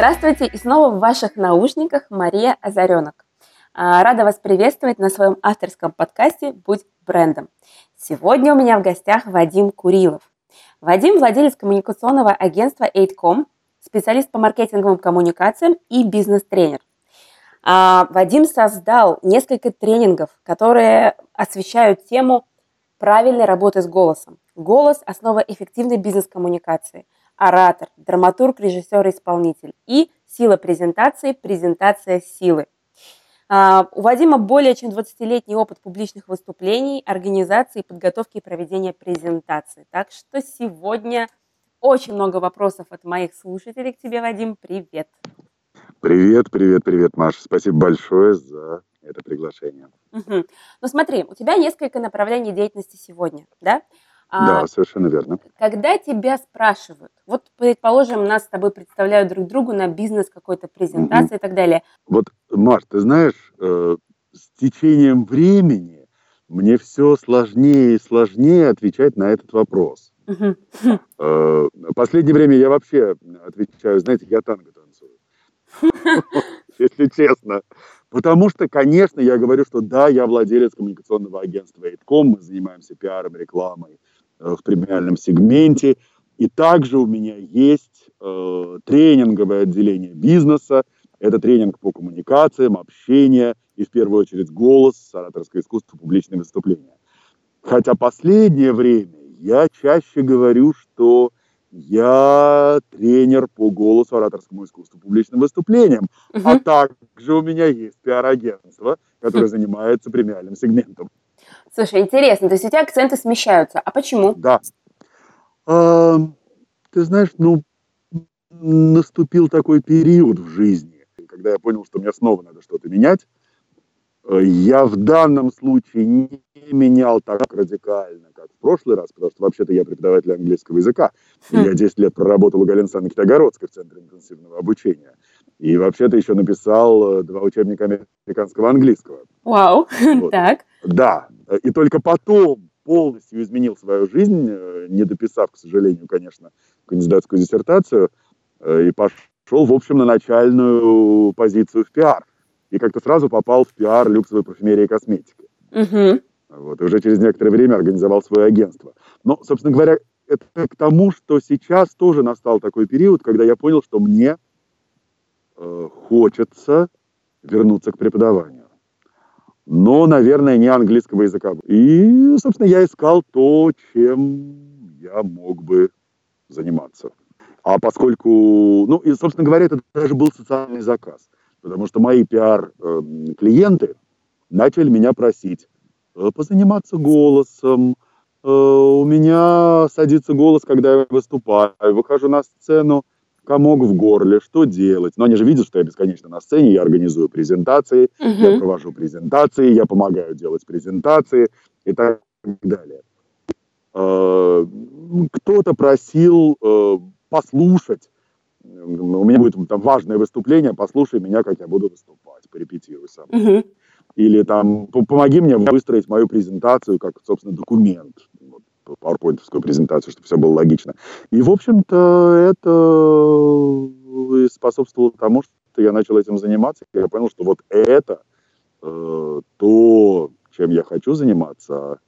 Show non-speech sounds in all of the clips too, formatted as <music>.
Здравствуйте, и снова в ваших наушниках Мария Озаренок. А, рада вас приветствовать на своем авторском подкасте «Будь брендом». Сегодня у меня в гостях Вадим Курилов. Вадим – владелец коммуникационного агентства Aidcom, специалист по маркетинговым коммуникациям и бизнес-тренер. А, Вадим создал несколько тренингов, которые освещают тему правильной работы с голосом. Голос – основа эффективной бизнес-коммуникации. Оратор, драматург, режиссер исполнитель. И сила презентации, презентация силы. А, у Вадима более чем 20-летний опыт публичных выступлений, организации, подготовки и проведения презентаций. Так что сегодня очень много вопросов от моих слушателей к тебе, Вадим. Привет. Привет, привет, привет, Маша. Спасибо большое за это приглашение. Угу. Ну смотри, у тебя несколько направлений деятельности сегодня, да? А, да, совершенно верно. Когда тебя спрашивают, вот, предположим, нас с тобой представляют друг другу на бизнес какой-то презентации mm-hmm. и так далее. Вот, Маш, ты знаешь, э, с течением времени мне все сложнее и сложнее отвечать на этот вопрос. Mm-hmm. Э, последнее время я вообще отвечаю, знаете, я танго танцую. <laughs> Если честно. Потому что, конечно, я говорю, что да, я владелец коммуникационного агентства Эйтком, мы занимаемся пиаром, рекламой в премиальном сегменте. И также у меня есть э, тренинговое отделение бизнеса. Это тренинг по коммуникациям, общению и, в первую очередь, голос, ораторское искусство, публичные выступления. Хотя последнее время я чаще говорю, что я тренер по голосу, ораторскому искусству, публичным выступлениям. Угу. А также у меня есть пиар-агентство, которое занимается премиальным сегментом. Слушай, интересно, то есть у тебя акценты смещаются. А почему? Да. А, ты знаешь, ну, наступил такой период в жизни, когда я понял, что мне снова надо что-то менять. Э, я в данном случае не менял так радикально, как в прошлый раз, потому что вообще-то я преподаватель английского языка. Хм. я 10 лет проработал у Галины Санны Китайгородской в Центре интенсивного обучения. И вообще-то еще написал э, два учебника американского английского. Вау, вот. <laughs> так. Да, и только потом полностью изменил свою жизнь, э, не дописав, к сожалению, конечно, кандидатскую диссертацию, и пошел, в общем, на начальную позицию в пиар и как-то сразу попал в пиар люксовой парфюмерии и косметики. Угу. Вот, и уже через некоторое время организовал свое агентство. Но, собственно говоря, это к тому, что сейчас тоже настал такой период, когда я понял, что мне э, хочется вернуться к преподаванию. Но, наверное, не английского языка. И, собственно, я искал то, чем я мог бы заниматься. А поскольку, ну, и, собственно говоря, это даже был социальный заказ потому что мои пиар-клиенты начали меня просить э, позаниматься голосом. Э, у меня садится голос, когда я выступаю, выхожу на сцену, комок в горле, что делать? Но они же видят, что я бесконечно на сцене, я организую презентации, угу. я провожу презентации, я помогаю делать презентации и так далее. Э, кто-то просил послушать у меня будет там важное выступление, послушай меня, как я буду выступать, порепетируй сам. Угу. Или там, помоги мне выстроить мою презентацию как, собственно, документ, PowerPoint презентацию, чтобы все было логично. И, в общем-то, это способствовало тому, что я начал этим заниматься. Я понял, что вот это э, то, чем я хочу заниматься.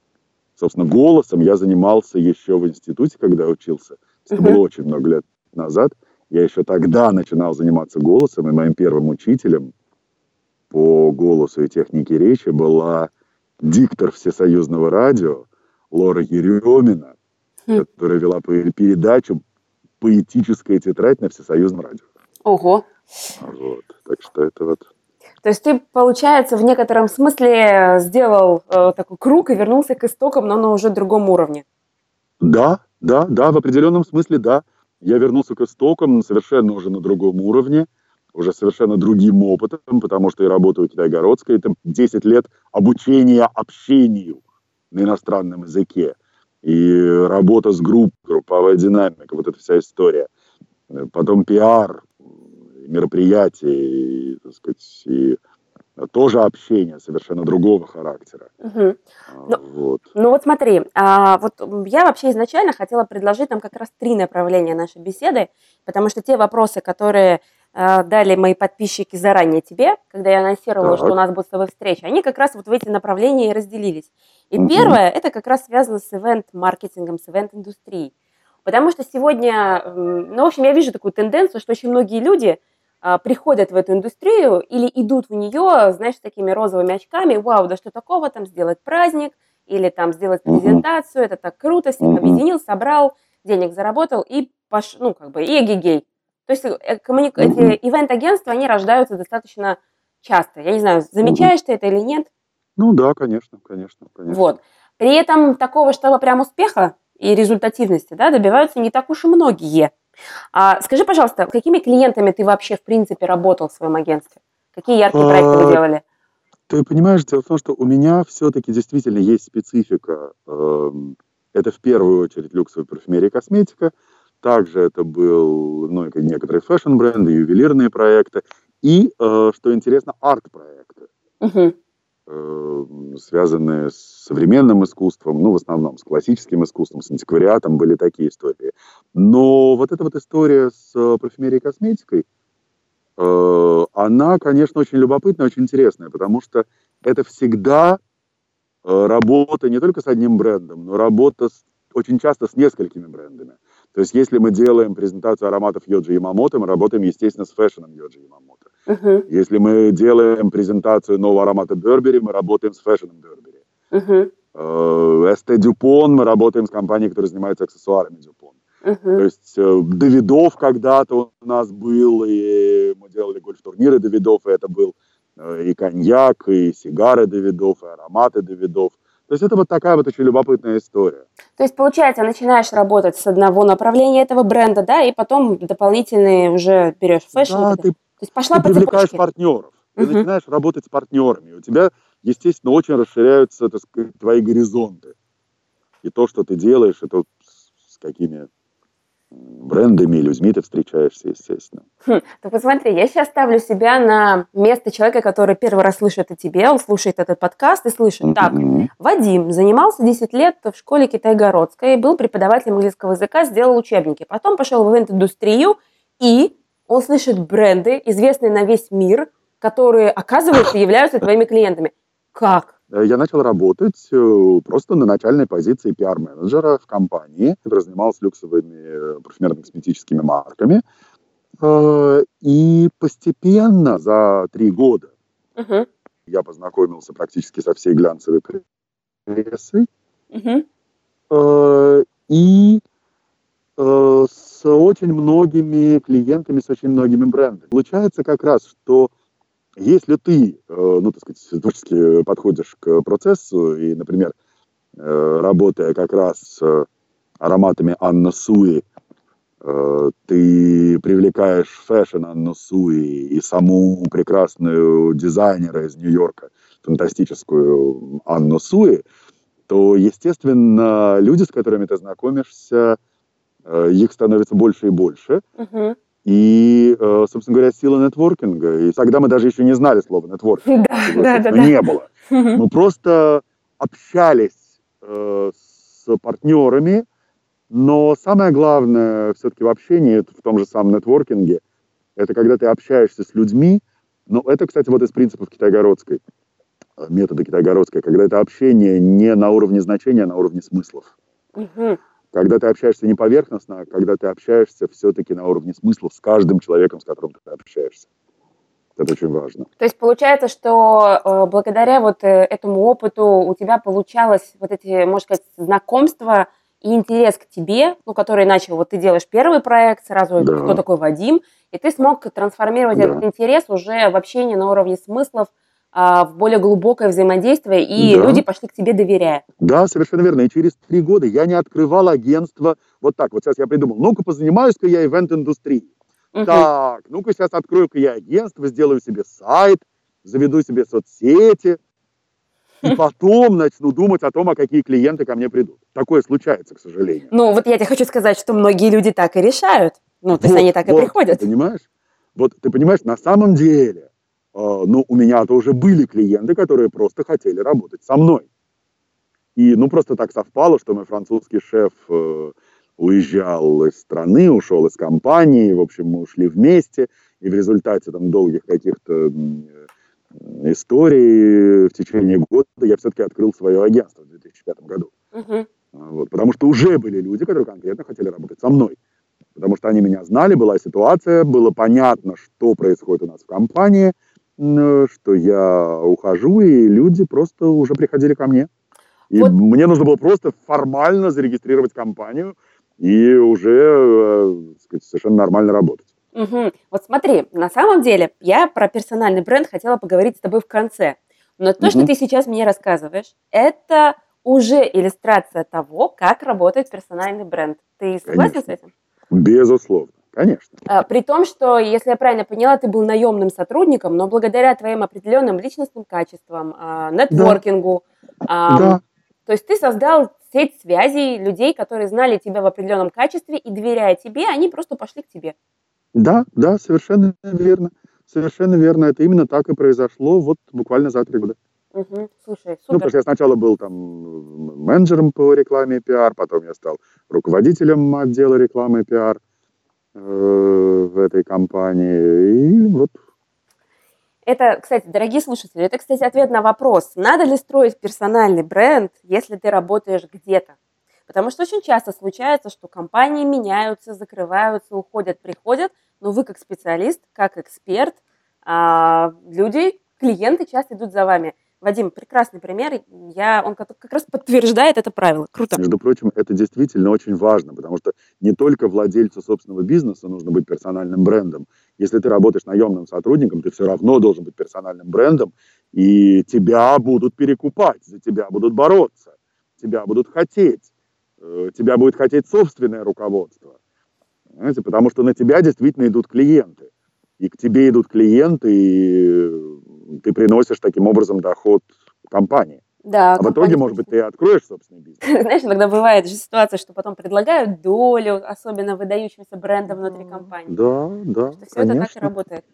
Собственно, голосом я занимался еще в институте, когда учился. Это было очень много лет назад. Я еще тогда начинал заниматься голосом, и моим первым учителем по голосу и технике речи была диктор всесоюзного радио Лора Еремина, хм. которая вела передачу «Поэтическая тетрадь» на всесоюзном радио. Ого! Вот, так что это вот... То есть ты, получается, в некотором смысле сделал э, такой круг и вернулся к истокам, но на уже другом уровне. Да, да, да, в определенном смысле, да я вернулся к истокам совершенно уже на другом уровне, уже совершенно другим опытом, потому что я работаю в Китайгородской. Это 10 лет обучения общению на иностранном языке. И работа с группой, групповая динамика, вот эта вся история. Потом пиар, мероприятия, и, так сказать, и тоже общение совершенно другого характера. Угу. Ну, вот. ну вот смотри, а, вот я вообще изначально хотела предложить нам как раз три направления нашей беседы, потому что те вопросы, которые дали мои подписчики заранее тебе, когда я анонсировала, так. что у нас будет с тобой встреча, они как раз вот в эти направления и разделились. И угу. первое, это как раз связано с ивент-маркетингом, с ивент-индустрией. Потому что сегодня, ну, в общем, я вижу такую тенденцию, что очень многие люди а, приходят в эту индустрию или идут в нее, знаешь, с такими розовыми очками, вау, да что такого, там сделать праздник, или там сделать презентацию, это так круто, всех объединил, собрал, денег заработал и пош... ну, как бы, и эгегей. То есть э, коммуни... эти ивент-агентства, они рождаются достаточно часто. Я не знаю, замечаешь ты это или нет? Ну да, конечно, конечно, конечно. Вот. При этом такого, чтобы прям успеха и результативности, да, добиваются не так уж и многие. А, скажи, пожалуйста, какими клиентами ты вообще, в принципе, работал в своем агентстве? Какие яркие проекты вы а, делали? Ты понимаешь, дело в том, что у меня все-таки действительно есть специфика. Эм, это в первую очередь люксовая парфюмерия и косметика. Также это был ну, некоторые фэшн-бренды, ювелирные проекты. И, э, что интересно, арт-проекты, угу. связанные с современным искусством, ну, в основном с классическим искусством, с антиквариатом, были такие истории. Но вот эта вот история с э, парфюмерией и косметикой, она, конечно, очень любопытная, очень интересная, потому что это всегда работа не только с одним брендом, но работа с, очень часто с несколькими брендами. То есть если мы делаем презентацию ароматов Йоджи Ямамото, мы работаем, естественно, с fashion ом Йоджи Ямамото. Uh-huh. Если мы делаем презентацию нового аромата Burberry, мы работаем с fashion ом Burberry. Угу. S.T. Dupont, мы работаем с компанией, которая занимается аксессуарами Dupont. Угу. То есть э, Davidoff когда-то у нас был, и мы делали гольф-турниры Davidoff, и это был э, и коньяк, и сигары Davidoff, и ароматы Davidoff. То есть это вот такая вот очень любопытная история. То есть, получается, начинаешь работать с одного направления этого бренда, да, и потом дополнительные уже берешь fashion. Да, ты, То есть пошла ты по привлекаешь цепочке. партнеров, ты угу. начинаешь работать с партнерами. У тебя, естественно, очень расширяются так сказать, твои горизонты. И то, что ты делаешь, это с какими брендами, людьми ты встречаешься, естественно. Хм, так посмотри, я сейчас ставлю себя на место человека, который первый раз слышит о тебе, он слушает этот подкаст и слышит, mm-hmm. так, Вадим занимался 10 лет в школе Китайгородской, был преподавателем английского языка, сделал учебники, потом пошел в ивент-индустрию, и он слышит бренды, известные на весь мир, которые, оказывается, являются твоими клиентами. Как? Э, я начал работать э, просто на начальной позиции пиар-менеджера в компании, которая занималась люксовыми э, парфюмерно-косметическими марками. И постепенно за три года uh-huh. я познакомился практически со всей глянцевой прессой. Uh-huh. И с очень многими клиентами, с очень многими брендами. Получается как раз, что если ты, э, ну, так сказать, творчески подходишь к процессу и, например, э, работая как раз с ароматами Анна Суи, э, ты привлекаешь fashion Анну Суи и саму прекрасную дизайнера из Нью-Йорка, фантастическую Анну Суи, то, естественно, люди, с которыми ты знакомишься, их становится больше и больше. Uh-huh и, э, собственно говоря, сила нетворкинга. И тогда мы даже еще не знали слова нетворкинг. Да, да, да, не было. Мы просто общались э, с партнерами, но самое главное все-таки в общении, в том же самом нетворкинге, это когда ты общаешься с людьми, но это, кстати, вот из принципов китайгородской, э, метода китайгородской, когда это общение не на уровне значения, а на уровне смыслов. Угу когда ты общаешься не поверхностно, а когда ты общаешься все-таки на уровне смыслов с каждым человеком, с которым ты общаешься. Это очень важно. То есть получается, что э, благодаря вот э, этому опыту у тебя получалось вот эти, можно сказать, знакомства и интерес к тебе, ну, который начал, вот ты делаешь первый проект, сразу да. кто такой Вадим, и ты смог трансформировать да. этот интерес уже в общение на уровне смыслов, в более глубокое взаимодействие, и да. люди пошли к тебе доверяя. Да, совершенно верно. И через три года я не открывал агентство вот так. Вот сейчас я придумал, ну-ка позанимаюсь-ка я ивент-индустрией. Угу. Так, ну-ка сейчас открою-ка я агентство, сделаю себе сайт, заведу себе соцсети, и <laughs> потом начну думать о том, а какие клиенты ко мне придут. Такое случается, к сожалению. Ну, вот я тебе хочу сказать, что многие люди так и решают. Ну, то есть вот, они так вот, и приходят. Ты понимаешь? Вот ты понимаешь, на самом деле а, ну, у меня-то уже были клиенты, которые просто хотели работать со мной. И, ну, просто так совпало, что мой французский шеф э, уезжал из страны, ушел из компании, в общем, мы ушли вместе, И в результате там долгих каких-то историй в течение года я все-таки открыл свое агентство в 2005 году. Uh-huh. Вот, потому что уже были люди, которые конкретно хотели работать со мной. Потому что они меня знали, была ситуация, было понятно, что происходит у нас в компании, что я ухожу, и люди просто уже приходили ко мне. И вот. мне нужно было просто формально зарегистрировать компанию и уже э, сказать, совершенно нормально работать. Угу. Вот смотри, на самом деле я про персональный бренд хотела поговорить с тобой в конце. Но то, угу. что ты сейчас мне рассказываешь, это уже иллюстрация того, как работает персональный бренд. Ты согласен Конечно. с этим? Безусловно. Конечно. А, при том, что, если я правильно поняла, ты был наемным сотрудником, но благодаря твоим определенным личностным качествам, а, нетворкингу, да. да. то есть ты создал сеть связей людей, которые знали тебя в определенном качестве и, доверяя тебе, они просто пошли к тебе. Да, да, совершенно верно. Совершенно верно. Это именно так и произошло вот буквально за три года. Угу. Слушай, супер. Ну, потому что я сначала был там менеджером по рекламе и пиар, потом я стал руководителем отдела рекламы и пиар в этой компании. И вот это, кстати, дорогие слушатели, это, кстати, ответ на вопрос, надо ли строить персональный бренд, если ты работаешь где-то. Потому что очень часто случается, что компании меняются, закрываются, уходят, приходят, но вы как специалист, как эксперт, а, люди, клиенты часто идут за вами. Вадим, прекрасный пример. Я, он как раз подтверждает это правило. Круто. Между прочим, это действительно очень важно, потому что не только владельцу собственного бизнеса нужно быть персональным брендом. Если ты работаешь наемным сотрудником, ты все равно должен быть персональным брендом, и тебя будут перекупать, за тебя будут бороться, тебя будут хотеть. Э, тебя будет хотеть собственное руководство. Понимаете? Потому что на тебя действительно идут клиенты. И к тебе идут клиенты, и ты приносишь таким образом доход компании. Да, а в итоге, может быть, ты откроешь собственный бизнес. <laughs> Знаешь, иногда бывает же ситуация, что потом предлагают долю, особенно выдающимся брендом внутри компании. Да, да. Что все конечно. это так и работает.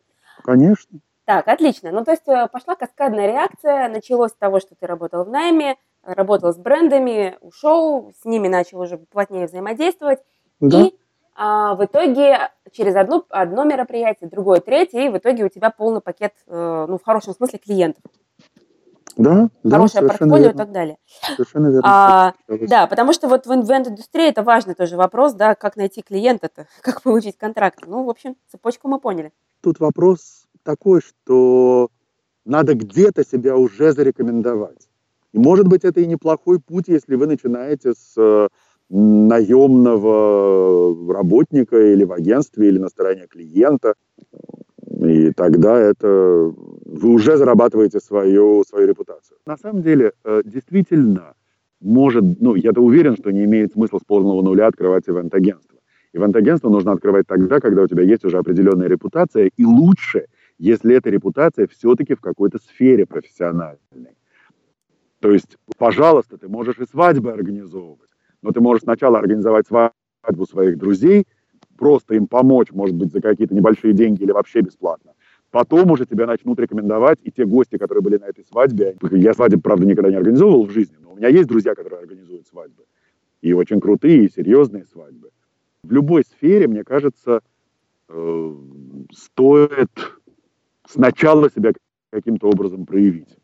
Конечно. Так, отлично. Ну, то есть э, пошла каскадная реакция, началось с того, что ты работал в найме, работал с брендами, ушел, с ними начал уже плотнее взаимодействовать. Да. И а, в итоге через одно, одно мероприятие, другое, третье, и в итоге у тебя полный пакет, э, ну, в хорошем смысле, клиентов. Да, Хорошее да, портфолио верно. и так далее. Совершенно верно. А, да, потому что вот в ивент-индустрии это важный тоже вопрос, да, как найти клиента-то, <laughs> как получить контракт. Ну, в общем, цепочку мы поняли. Тут вопрос такой, что надо где-то себя уже зарекомендовать. И, может быть, это и неплохой путь, если вы начинаете с э, наемного работника или в агентстве, или на стороне клиента. И тогда это вы уже зарабатываете свою, свою репутацию. На самом деле, э, действительно, может, ну, я-то уверен, что не имеет смысла с полного нуля открывать ивент-агентство. Ивент-агентство нужно открывать тогда, когда у тебя есть уже определенная репутация, и лучше, если эта репутация все-таки в какой-то сфере профессиональной. То есть, пожалуйста, ты можешь и свадьбы организовывать, но ты можешь сначала организовать свадьбу своих друзей, просто им помочь, может быть, за какие-то небольшие деньги или вообще бесплатно. Потом уже тебя начнут рекомендовать, и те гости, которые были на этой свадьбе, я свадьбы, правда, никогда не организовывал в жизни, но у меня есть друзья, которые организуют свадьбы. И очень крутые, и серьезные свадьбы. В любой сфере, мне кажется, э, стоит сначала себя каким-то образом проявить.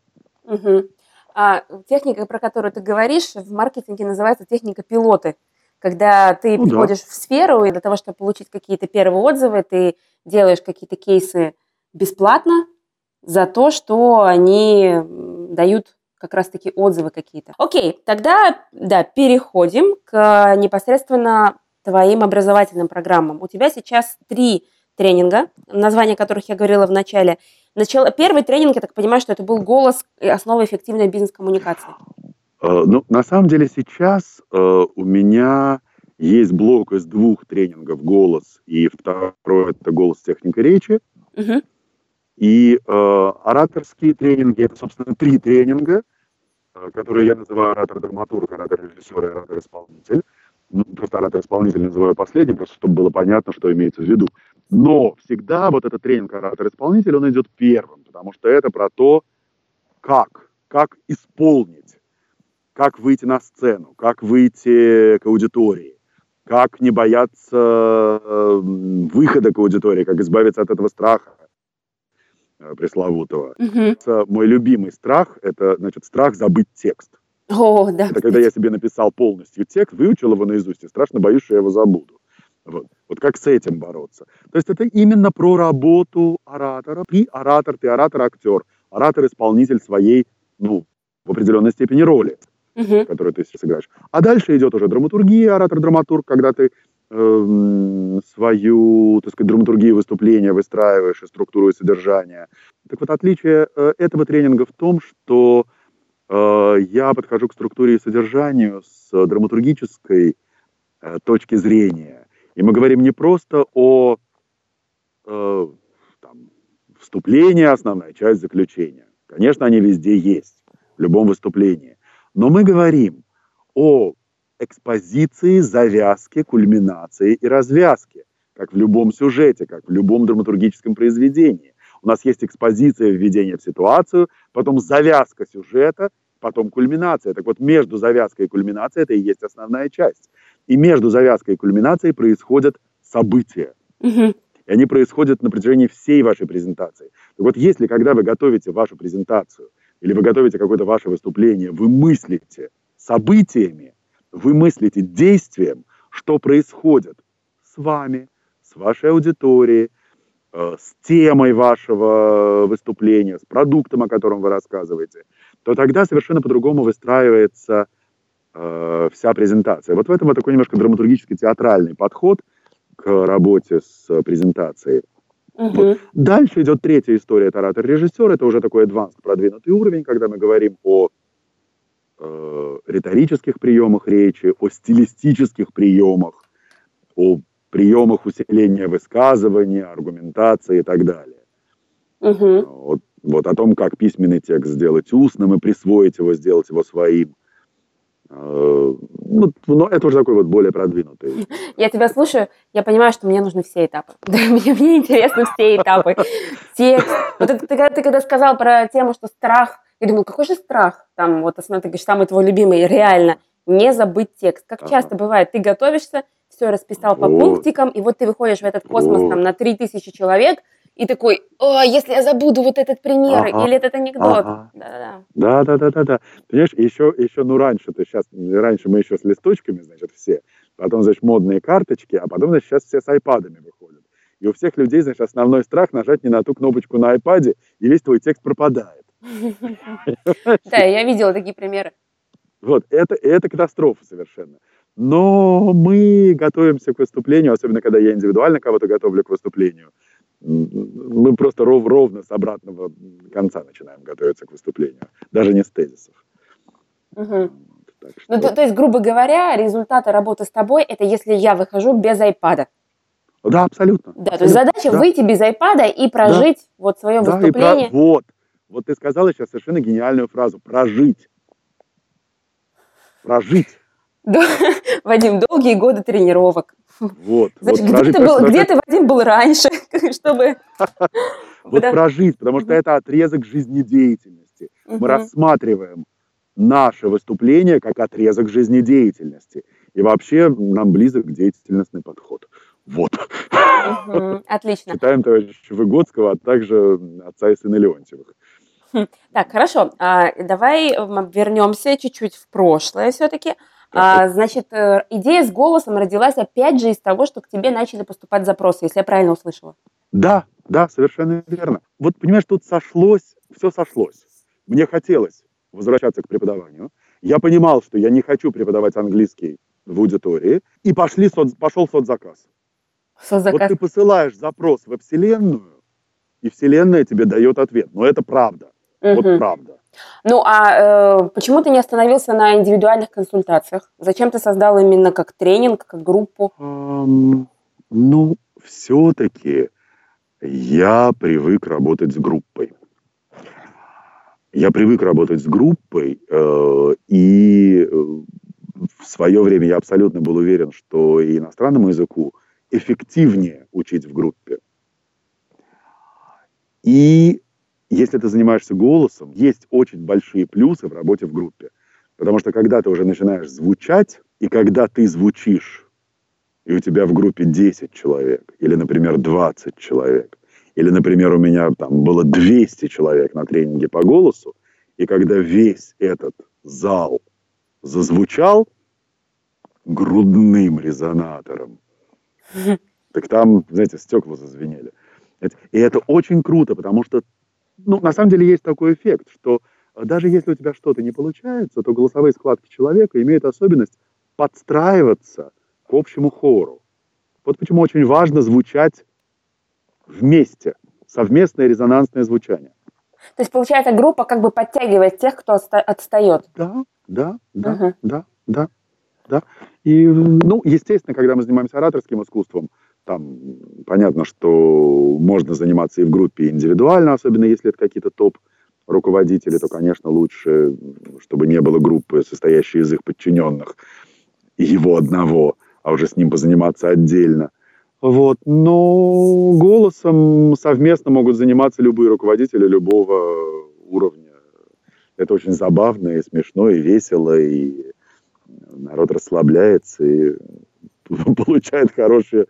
Угу. А техника, про которую ты говоришь, в маркетинге называется техника пилоты. Когда ты ну, приходишь да. в сферу, и для того, чтобы получить какие-то первые отзывы, ты делаешь какие-то кейсы бесплатно за то, что они дают как раз-таки отзывы какие-то. Окей, тогда, да, переходим к непосредственно твоим образовательным программам. У тебя сейчас три тренинга, название которых я говорила в начале. Начало, первый тренинг, я так понимаю, что это был голос и основа эффективной бизнес-коммуникации. Э, ну, на самом деле сейчас э, у меня есть блок из двух тренингов «Голос», и второй – это «Голос техника речи». Угу. И э, ораторские тренинги – это, собственно, три тренинга, э, которые я называю оратор-драматург, оратор-режиссер и оратор-исполнитель. Ну, просто оратор-исполнитель называю последним, просто чтобы было понятно, что имеется в виду. Но всегда вот этот тренинг оратор-исполнитель, он идет первым, потому что это про то, как, как исполнить, как выйти на сцену, как выйти к аудитории, как не бояться э, выхода к аудитории, как избавиться от этого страха э, пресловутого. Угу. Мой любимый страх – это, значит, страх забыть текст. <laughs> О, да. Это когда я себе написал полностью текст, выучил его наизусть, и страшно боюсь, что я его забуду. Вот. вот как с этим бороться? То есть это именно про работу оратора. Ты оратор, ты оратор-актер, оратор-исполнитель своей, ну, в определенной степени роли, угу. которую ты сыграешь. А дальше идет уже драматургия, оратор-драматург, когда ты э, свою, так сказать, драматургию выступления выстраиваешь, и структуру и содержание. Так вот, отличие э, этого тренинга в том, что я подхожу к структуре и содержанию с драматургической э, точки зрения. И мы говорим не просто о э, там, вступлении, основная часть заключения. Конечно, они везде есть, в любом выступлении. Но мы говорим о экспозиции, завязке, кульминации и развязке, как в любом сюжете, как в любом драматургическом произведении. У нас есть экспозиция введения в ситуацию, потом завязка сюжета, потом кульминация. Так вот, между завязкой и кульминацией это и есть основная часть. И между завязкой и кульминацией происходят события. Угу. И они происходят на протяжении всей вашей презентации. Так вот, если когда вы готовите вашу презентацию или вы готовите какое-то ваше выступление, вы мыслите событиями, вы мыслите действием, что происходит с вами, с вашей аудиторией, с темой вашего выступления, с продуктом, о котором вы рассказываете, то тогда совершенно по-другому выстраивается э, вся презентация. Вот в этом вот такой немножко драматургический театральный подход к работе с презентацией. Угу. Вот. Дальше идет третья история, это оратор-режиссер, это уже такой advanced, продвинутый уровень, когда мы говорим о э, риторических приемах речи, о стилистических приемах, о приемах усиления высказывания, аргументации и так далее. Угу. Вот, вот о том, как письменный текст сделать устным и присвоить его, сделать его своим. Э, ну, но это уже такой вот более продвинутый. <laughs> Я тебя слушаю, я понимаю, что мне нужны все этапы. <laughs> мне, мне интересны все этапы. Текст. Вот это, ты, ты когда сказал про тему, что страх, я думаю, какой же страх? Там вот основной, ты говоришь, самый твой любимый, реально, не забыть текст. Как ага. часто бывает, ты готовишься, все расписал по пунктикам, и вот ты выходишь в этот космос там на 3000 человек, и такой, о, если я забуду вот этот пример ага, или этот анекдот. Ага. Да, да, да, да, да. Понимаешь, еще, еще, ну раньше, то сейчас, раньше мы еще с листочками, значит, все, потом, значит, модные карточки, а потом, значит, сейчас все с айпадами выходят. И у всех людей, значит, основной страх нажать не на ту кнопочку на айпаде, и весь твой текст пропадает. <laughs> Да, я видела такие примеры. Вот, это, это катастрофа совершенно. Но мы готовимся к выступлению, особенно когда я индивидуально кого-то готовлю к выступлению – мы просто ров, ровно с обратного конца начинаем готовиться к выступлению, даже не с тезисов. Угу. Что... Ну, то, то есть, грубо говоря, результаты работы с тобой это если я выхожу без айпада. Да, абсолютно. Да, абсолютно. то есть задача да. выйти без айпада и прожить да. вот свое да, выступление. Про... Вот, вот ты сказала сейчас совершенно гениальную фразу прожить. Прожить. <laughs> Вадим, долгие годы тренировок. Вот. <laughs> Значит, вот где, ты был, где ты, Вадим, был раньше, <laughs> чтобы... Вот прожить, потому что это отрезок жизнедеятельности. Мы рассматриваем наше выступление как отрезок жизнедеятельности. И вообще нам близок деятельностный подход. Вот. Отлично. Читаем товарища Выгодского, а также отца и сына Леонтьевых. Хм. Так, хорошо. А, давай вернемся чуть-чуть в прошлое все-таки. А, значит, э, идея с голосом родилась опять же из того, что к тебе начали поступать запросы, если я правильно услышала. Да, да, совершенно верно. Вот понимаешь, тут сошлось, все сошлось. Мне хотелось возвращаться к преподаванию. Я понимал, что я не хочу преподавать английский в аудитории, и пошли соц, пошел соцзаказ. соцзаказ. Вот ты посылаешь запрос во Вселенную, и Вселенная тебе дает ответ. Но это правда. Угу. Вот правда. Ну, а э, почему ты не остановился на индивидуальных консультациях? Зачем ты создал именно как тренинг, как группу? Um, ну, все-таки я привык работать с группой. Я привык работать с группой, э, и э, в свое время я абсолютно был уверен, что и иностранному языку эффективнее учить в группе. И если ты занимаешься голосом, есть очень большие плюсы в работе в группе. Потому что когда ты уже начинаешь звучать, и когда ты звучишь и у тебя в группе 10 человек, или, например, 20 человек, или, например, у меня там было 200 человек на тренинге по голосу, и когда весь этот зал зазвучал грудным резонатором, так там, знаете, стекла зазвенели. И это очень круто, потому что, ну, на самом деле есть такой эффект, что даже если у тебя что-то не получается, то голосовые складки человека имеют особенность подстраиваться к общему хору. Вот почему очень важно звучать вместе, совместное резонансное звучание. То есть, получается, группа как бы подтягивает тех, кто отстает. Да, да, да, угу. да, да, да. И, ну, естественно, когда мы занимаемся ораторским искусством, там понятно, что можно заниматься и в группе, и индивидуально, особенно если это какие-то топ руководители, то, конечно, лучше, чтобы не было группы, состоящей из их подчиненных, и его одного, а уже с ним позаниматься отдельно. Вот. Но голосом совместно могут заниматься любые руководители любого уровня. Это очень забавно и смешно, и весело, и народ расслабляется, и <laughs> получает хорошие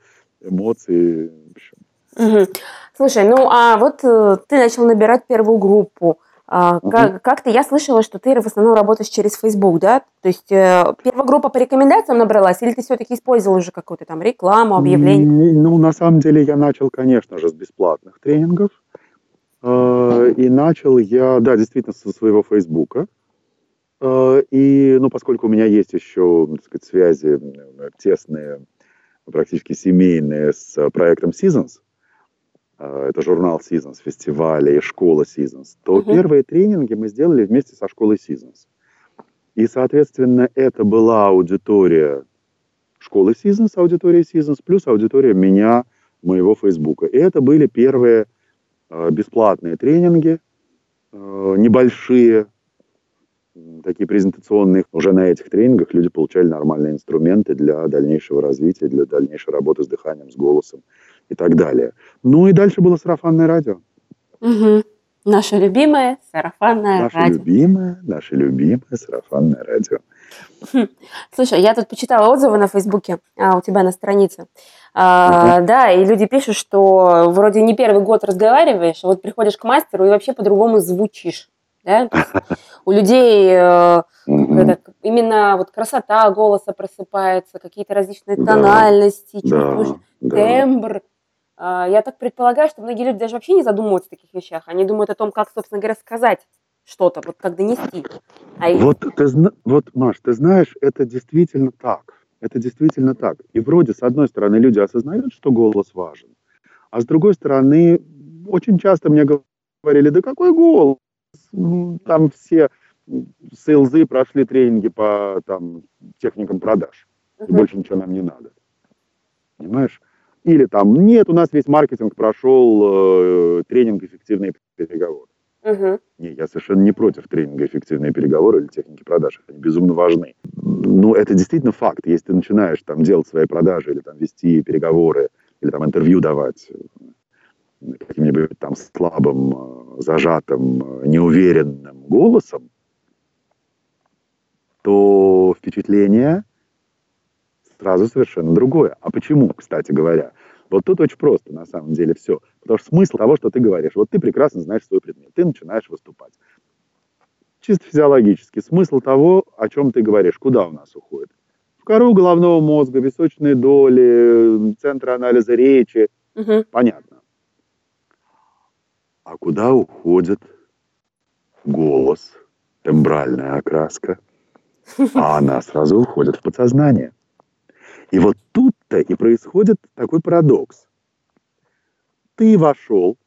эмоции. Угу. Слушай, ну а вот э, ты начал набирать первую группу. А, угу. как, как-то я слышала, что ты в основном работаешь через Facebook, да? То есть э, первая группа по рекомендациям набралась, или ты все-таки использовал уже какую-то там рекламу, объявление? Ну, на самом деле я начал, конечно же, с бесплатных тренингов. Э, и начал я, да, действительно, со своего Фейсбука. Э, и, ну, поскольку у меня есть еще, так сказать, связи тесные практически семейные с э, проектом Seasons, э, это журнал Seasons, фестивали, школа Seasons, то uh-huh. первые тренинги мы сделали вместе со школой Seasons. И, соответственно, это была аудитория школы Seasons, аудитория Seasons, плюс аудитория меня, моего Фейсбука. И это были первые э, бесплатные тренинги, небольшие, такие презентационные, уже на этих тренингах люди получали нормальные инструменты для дальнейшего развития, для дальнейшей работы с дыханием, с голосом и так далее. Ну и дальше было сарафанное радио. Угу. Наше любимое сарафанное наше радио. Наше любимое, наше любимое сарафанное радио. Хм. Слушай, я тут почитала отзывы на Фейсбуке а, у тебя на странице. А, угу. Да, и люди пишут, что вроде не первый год разговариваешь, а вот приходишь к мастеру и вообще по-другому звучишь. Да? У людей э, это, именно вот красота голоса просыпается, какие-то различные тональности, чувствуешь тембр. Да. Я так предполагаю, что многие люди даже вообще не задумываются о таких вещах. Они думают о том, как, собственно говоря, сказать что-то, вот как донести. А вот, ты, вот, Маш, ты знаешь, это действительно так. Это действительно так. И вроде, с одной стороны, люди осознают, что голос важен, а с другой стороны, очень часто мне говорили, да какой голос? Там все сейлзы прошли тренинги по там, техникам продаж. И больше ничего нам не надо. Понимаешь? Или там, нет, у нас весь маркетинг прошел э, тренинг «Эффективные переговоры». Uh-huh. Не, я совершенно не против тренинга «Эффективные переговоры» или техники продаж. Они безумно важны. Но это действительно факт. Если ты начинаешь там делать свои продажи или там вести переговоры, или там интервью давать, каким-нибудь там слабым, э, зажатым, э, неуверенным голосом, то впечатление сразу совершенно другое. А почему, кстати говоря? Вот тут очень просто, на самом деле, все. Потому что смысл того, что ты говоришь, вот ты прекрасно знаешь свой предмет, ты начинаешь выступать. Чисто физиологически. Смысл того, о чем ты говоришь, куда у нас уходит? В кору головного мозга, височные доли, центры анализа речи. Угу. Понятно. А куда уходит голос, тембральная окраска? А она сразу уходит в подсознание. И вот тут-то и происходит такой парадокс. Ты вошел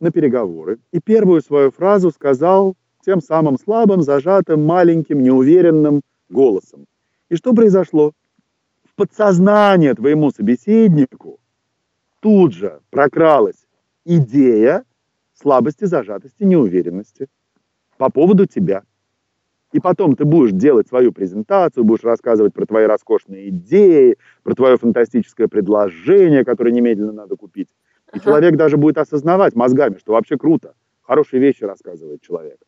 на переговоры и первую свою фразу сказал тем самым слабым, зажатым, маленьким, неуверенным голосом. И что произошло? В подсознание твоему собеседнику тут же прокралась идея слабости, зажатости, неуверенности по поводу тебя. И потом ты будешь делать свою презентацию, будешь рассказывать про твои роскошные идеи, про твое фантастическое предложение, которое немедленно надо купить. И ага. человек даже будет осознавать мозгами, что вообще круто, хорошие вещи рассказывает человек.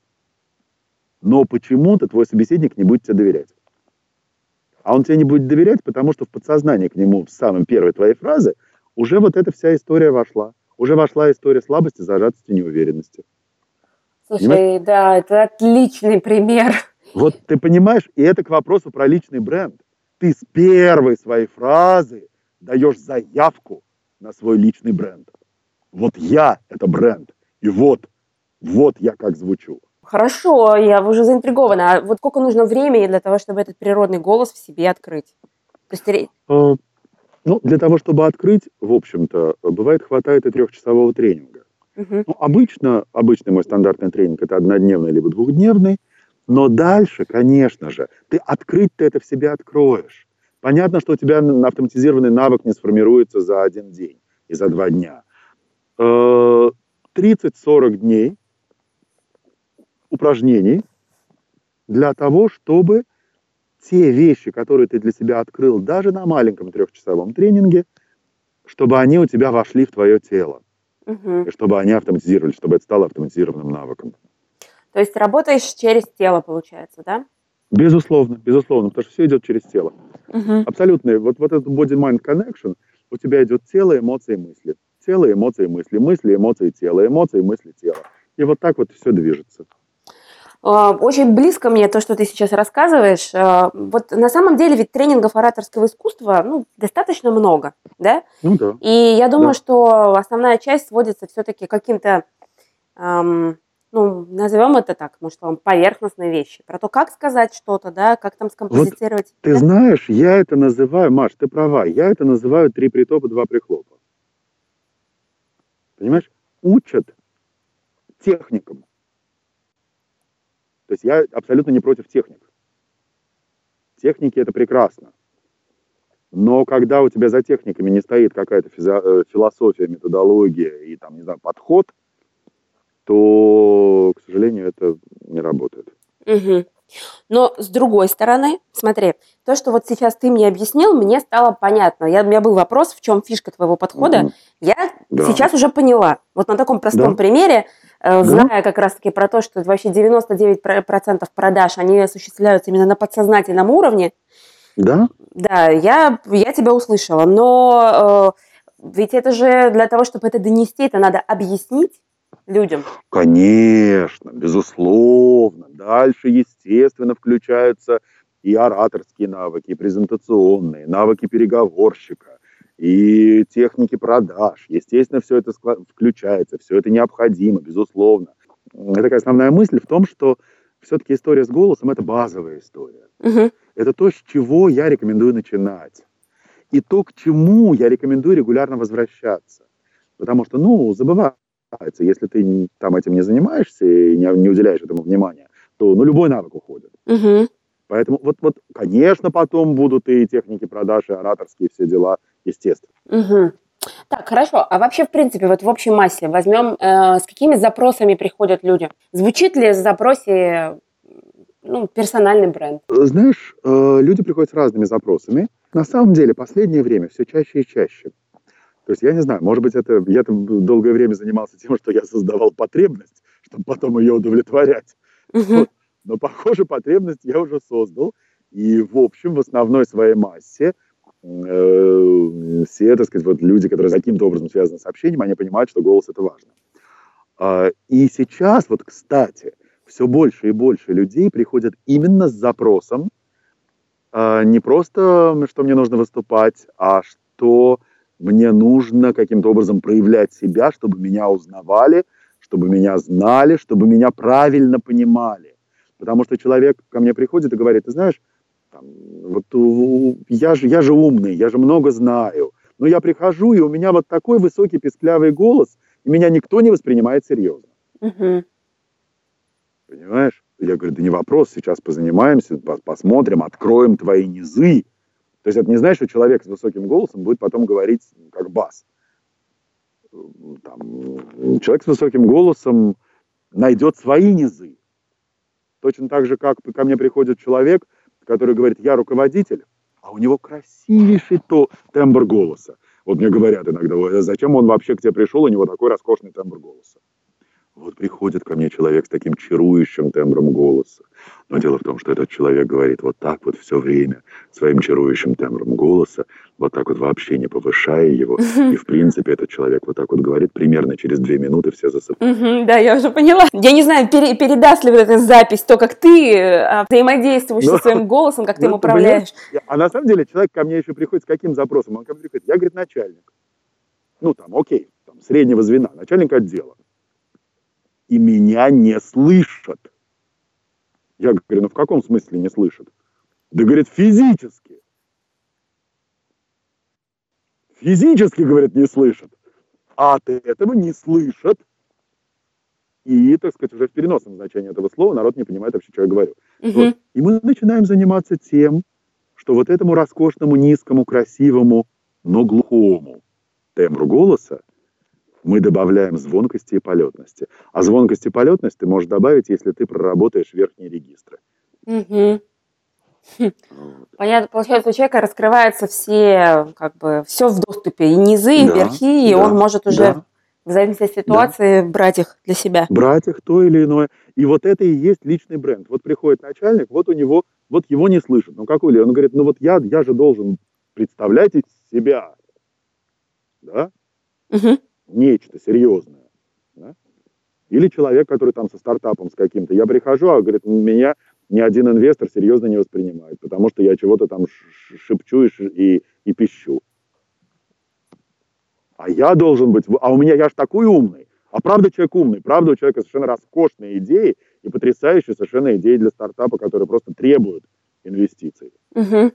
Но почему-то твой собеседник не будет тебе доверять. А он тебе не будет доверять, потому что в подсознание к нему в самой первой твоей фразы уже вот эта вся история вошла. Уже вошла история слабости, зажатости, неуверенности. Слушай, Понимаешь? да, это отличный пример. Вот ты понимаешь, и это к вопросу про личный бренд. Ты с первой своей фразы даешь заявку на свой личный бренд. Вот я – это бренд. И вот, вот я как звучу. Хорошо, я уже заинтригована. А вот сколько нужно времени для того, чтобы этот природный голос в себе открыть? Постереть? А, ну, для того, чтобы открыть, в общем-то, бывает хватает и трехчасового тренинга. Угу. Ну, обычно, обычный мой стандартный тренинг – это однодневный либо двухдневный. Но дальше, конечно же, ты открыть-то это в себе откроешь. Понятно, что у тебя автоматизированный навык не сформируется за один день и за два дня. 30-40 э, дней упражнений для того, чтобы те вещи, которые ты для себя открыл даже на маленьком трехчасовом тренинге, чтобы они у тебя вошли в твое тело. Угу. И чтобы они автоматизировались, чтобы это стало автоматизированным навыком. То есть работаешь через тело, получается, да? Безусловно, безусловно, потому что все идет через тело. Угу. Абсолютно. Вот, вот этот body-mind connection, у тебя идет тело, эмоции, мысли. Тело, эмоции, мысли. Мысли, эмоции, тело. Эмоции, мысли, тело. И вот так вот все движется. А, очень близко мне то, что ты сейчас рассказываешь. А, вот на самом деле ведь тренингов ораторского искусства ну, достаточно много, да? Ну да. И я думаю, да. что основная часть сводится все-таки к каким-то эм, ну, назовем это так, может, вам поверхностные вещи, про то, как сказать что-то, да, как там скомпозицировать. Вот ты да? знаешь, я это называю, Маш, ты права, я это называю три притопа, два прихлопа. Понимаешь? Учат техникам. То есть я абсолютно не против техник. Техники это прекрасно. Но когда у тебя за техниками не стоит какая-то э, философия, методология и там, не знаю, подход – то, к сожалению, это не работает. Угу. Но с другой стороны, смотри, то, что вот сейчас ты мне объяснил, мне стало понятно. Я, у меня был вопрос, в чем фишка твоего подхода. Угу. Я да. сейчас уже поняла. Вот на таком простом да. примере, э, зная как раз-таки про то, что вообще 99% продаж, они осуществляются именно на подсознательном уровне. Да? Да, я, я тебя услышала. Но э, ведь это же для того, чтобы это донести, это надо объяснить людям? Конечно, безусловно. Дальше, естественно, включаются и ораторские навыки, и презентационные, навыки переговорщика, и техники продаж. Естественно, все это включается, все это необходимо, безусловно. Это такая основная мысль в том, что все-таки история с голосом – это базовая история. Угу. Это то, с чего я рекомендую начинать. И то, к чему я рекомендую регулярно возвращаться. Потому что, ну, забывай если ты там этим не занимаешься и не, не уделяешь этому внимания, то ну, любой навык уходит. Угу. Поэтому вот, вот, конечно, потом будут и техники продаж, и ораторские все дела, естественно. Угу. Так, хорошо. А вообще, в принципе, вот в общей массе возьмем, э, с какими запросами приходят люди? Звучит ли в запросе ну, персональный бренд? Знаешь, э, люди приходят с разными запросами. На самом деле, последнее время все чаще и чаще то есть я не знаю, может быть, это я там долгое время занимался тем, что я создавал потребность, чтобы потом ее удовлетворять. Вот. Но, похоже, потребность я уже создал. И, в общем, в основной своей массе э, все, так сказать, вот люди, которые каким-то образом связаны с общением, они понимают, что голос – это важно. Э, и сейчас, вот, кстати, все больше и больше людей приходят именно с запросом э, не просто, что мне нужно выступать, а что мне нужно каким-то образом проявлять себя, чтобы меня узнавали, чтобы меня знали, чтобы меня правильно понимали. Потому что человек ко мне приходит и говорит, ты знаешь, там, вот я же, я же умный, я же много знаю. Но я прихожу, и у меня вот такой высокий песклявый голос, и меня никто не воспринимает серьезно. Угу. Понимаешь? Я говорю, да не вопрос, сейчас позанимаемся, посмотрим, откроем твои низы, то есть это не значит, что человек с высоким голосом будет потом говорить как бас. Там, человек с высоким голосом найдет свои низы. Точно так же, как ко мне приходит человек, который говорит, я руководитель, а у него красивейший то тембр голоса. Вот мне говорят иногда, зачем он вообще к тебе пришел, у него такой роскошный тембр голоса. Вот приходит ко мне человек с таким чарующим тембром голоса. Но дело в том, что этот человек говорит вот так вот все время, своим чарующим тембром голоса, вот так вот вообще не повышая его. И, в принципе, этот человек вот так вот говорит, примерно через две минуты все засыпают. Да, я уже поняла. Я не знаю, передаст ли вот эта запись то, как ты э, взаимодействуешь со своим голосом, как ты им управляешь. А на самом деле человек ко мне еще приходит с каким запросом? Он ко мне приходит, я, говорит, начальник. Ну, там, окей, там, среднего звена, начальник отдела и меня не слышат. Я говорю, ну в каком смысле не слышат? Да, говорит, физически. Физически, говорит, не слышат. А от этого не слышат. И, так сказать, уже в переносном значении этого слова народ не понимает вообще, что я говорю. Угу. Вот. И мы начинаем заниматься тем, что вот этому роскошному, низкому, красивому, но глухому тембру голоса мы добавляем звонкости и полетности. А звонкости и полетность ты можешь добавить, если ты проработаешь верхние регистры. Угу. Понятно, получается, у человека раскрываются все, как бы, все в доступе, и низы, и да, верхи, и да, он может уже да. в зависимости от ситуации да. брать их для себя. Брать их то или иное. И вот это и есть личный бренд. Вот приходит начальник, вот у него, вот его не слышат. Ну какой ли? Он говорит, ну вот я, я же должен представлять себя. Да? Угу нечто серьезное. Да? Или человек, который там со стартапом с каким-то. Я прихожу, а говорит, меня ни один инвестор серьезно не воспринимает, потому что я чего-то там шепчу и, и, и пищу. А я должен быть, а у меня я ж такой умный. А правда человек умный, правда у человека совершенно роскошные идеи и потрясающие совершенно идеи для стартапа, которые просто требуют инвестиций. Угу.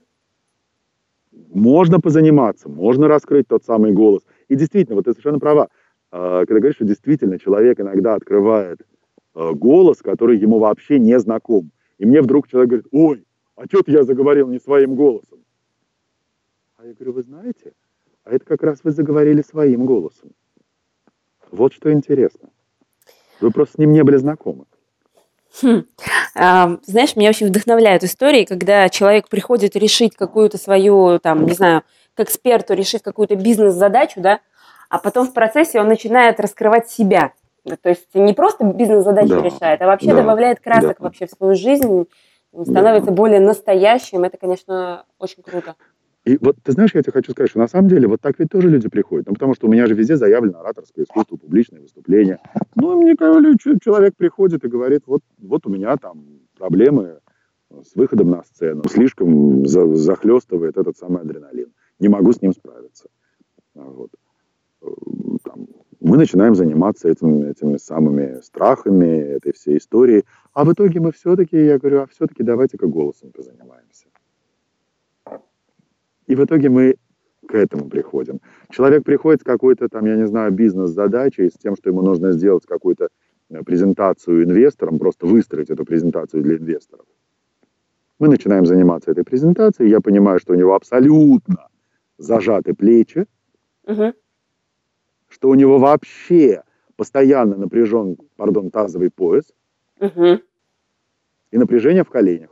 Можно позаниматься, можно раскрыть тот самый голос. И действительно, вот ты совершенно права. А, когда говоришь, что действительно человек иногда открывает а, голос, который ему вообще не знаком. И мне вдруг человек говорит, ой, а что-то я заговорил не своим голосом. А я говорю, вы знаете, а это как раз вы заговорили своим голосом. Вот что интересно. Вы просто с ним не были знакомы. Хм. А, знаешь, меня очень вдохновляют истории, когда человек приходит решить какую-то свою, там, не знаю, к эксперту решить какую-то бизнес-задачу, да, а потом в процессе он начинает раскрывать себя. То есть не просто бизнес-задачу да, решает, а вообще да, добавляет красок да. вообще в свою жизнь, становится да. более настоящим. Это, конечно, очень круто. И вот ты знаешь, я тебе хочу сказать, что на самом деле вот так ведь тоже люди приходят. Ну, потому что у меня же везде заявлено ораторское искусство, публичное выступление. Ну, мне говорю, человек приходит и говорит, вот, вот у меня там проблемы с выходом на сцену. Слишком за, захлестывает этот самый адреналин не могу с ним справиться. Вот. Там, мы начинаем заниматься этим, этими самыми страхами, этой всей историей. А в итоге мы все-таки, я говорю, а все-таки давайте-ка голосом позанимаемся. И в итоге мы к этому приходим. Человек приходит с какой-то там, я не знаю, бизнес-задачей, с тем, что ему нужно сделать какую-то э, презентацию инвесторам, просто выстроить эту презентацию для инвесторов. Мы начинаем заниматься этой презентацией, я понимаю, что у него абсолютно зажаты плечи, угу. что у него вообще постоянно напряжен, пардон, тазовый пояс угу. и напряжение в коленях.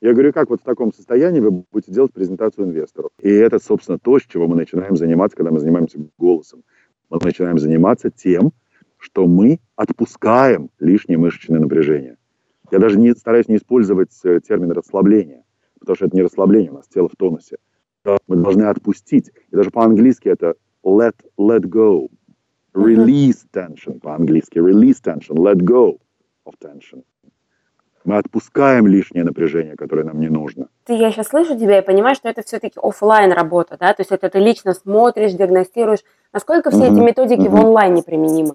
Я говорю, как вот в таком состоянии вы будете делать презентацию инвестору? И это, собственно, то, с чего мы начинаем заниматься, когда мы занимаемся голосом. Мы начинаем заниматься тем, что мы отпускаем лишнее мышечное напряжение. Я даже не стараюсь не использовать э, термин расслабление, потому что это не расслабление, у нас тело в тонусе мы должны отпустить. И даже по-английски это let, let go. Release tension по-английски. Release tension. Let go of tension. Мы отпускаем лишнее напряжение, которое нам не нужно. Ты, я сейчас слышу тебя и понимаю, что это все-таки офлайн работа, да? То есть это ты лично смотришь, диагностируешь. Насколько все uh-huh. эти методики uh-huh. в онлайне применимы?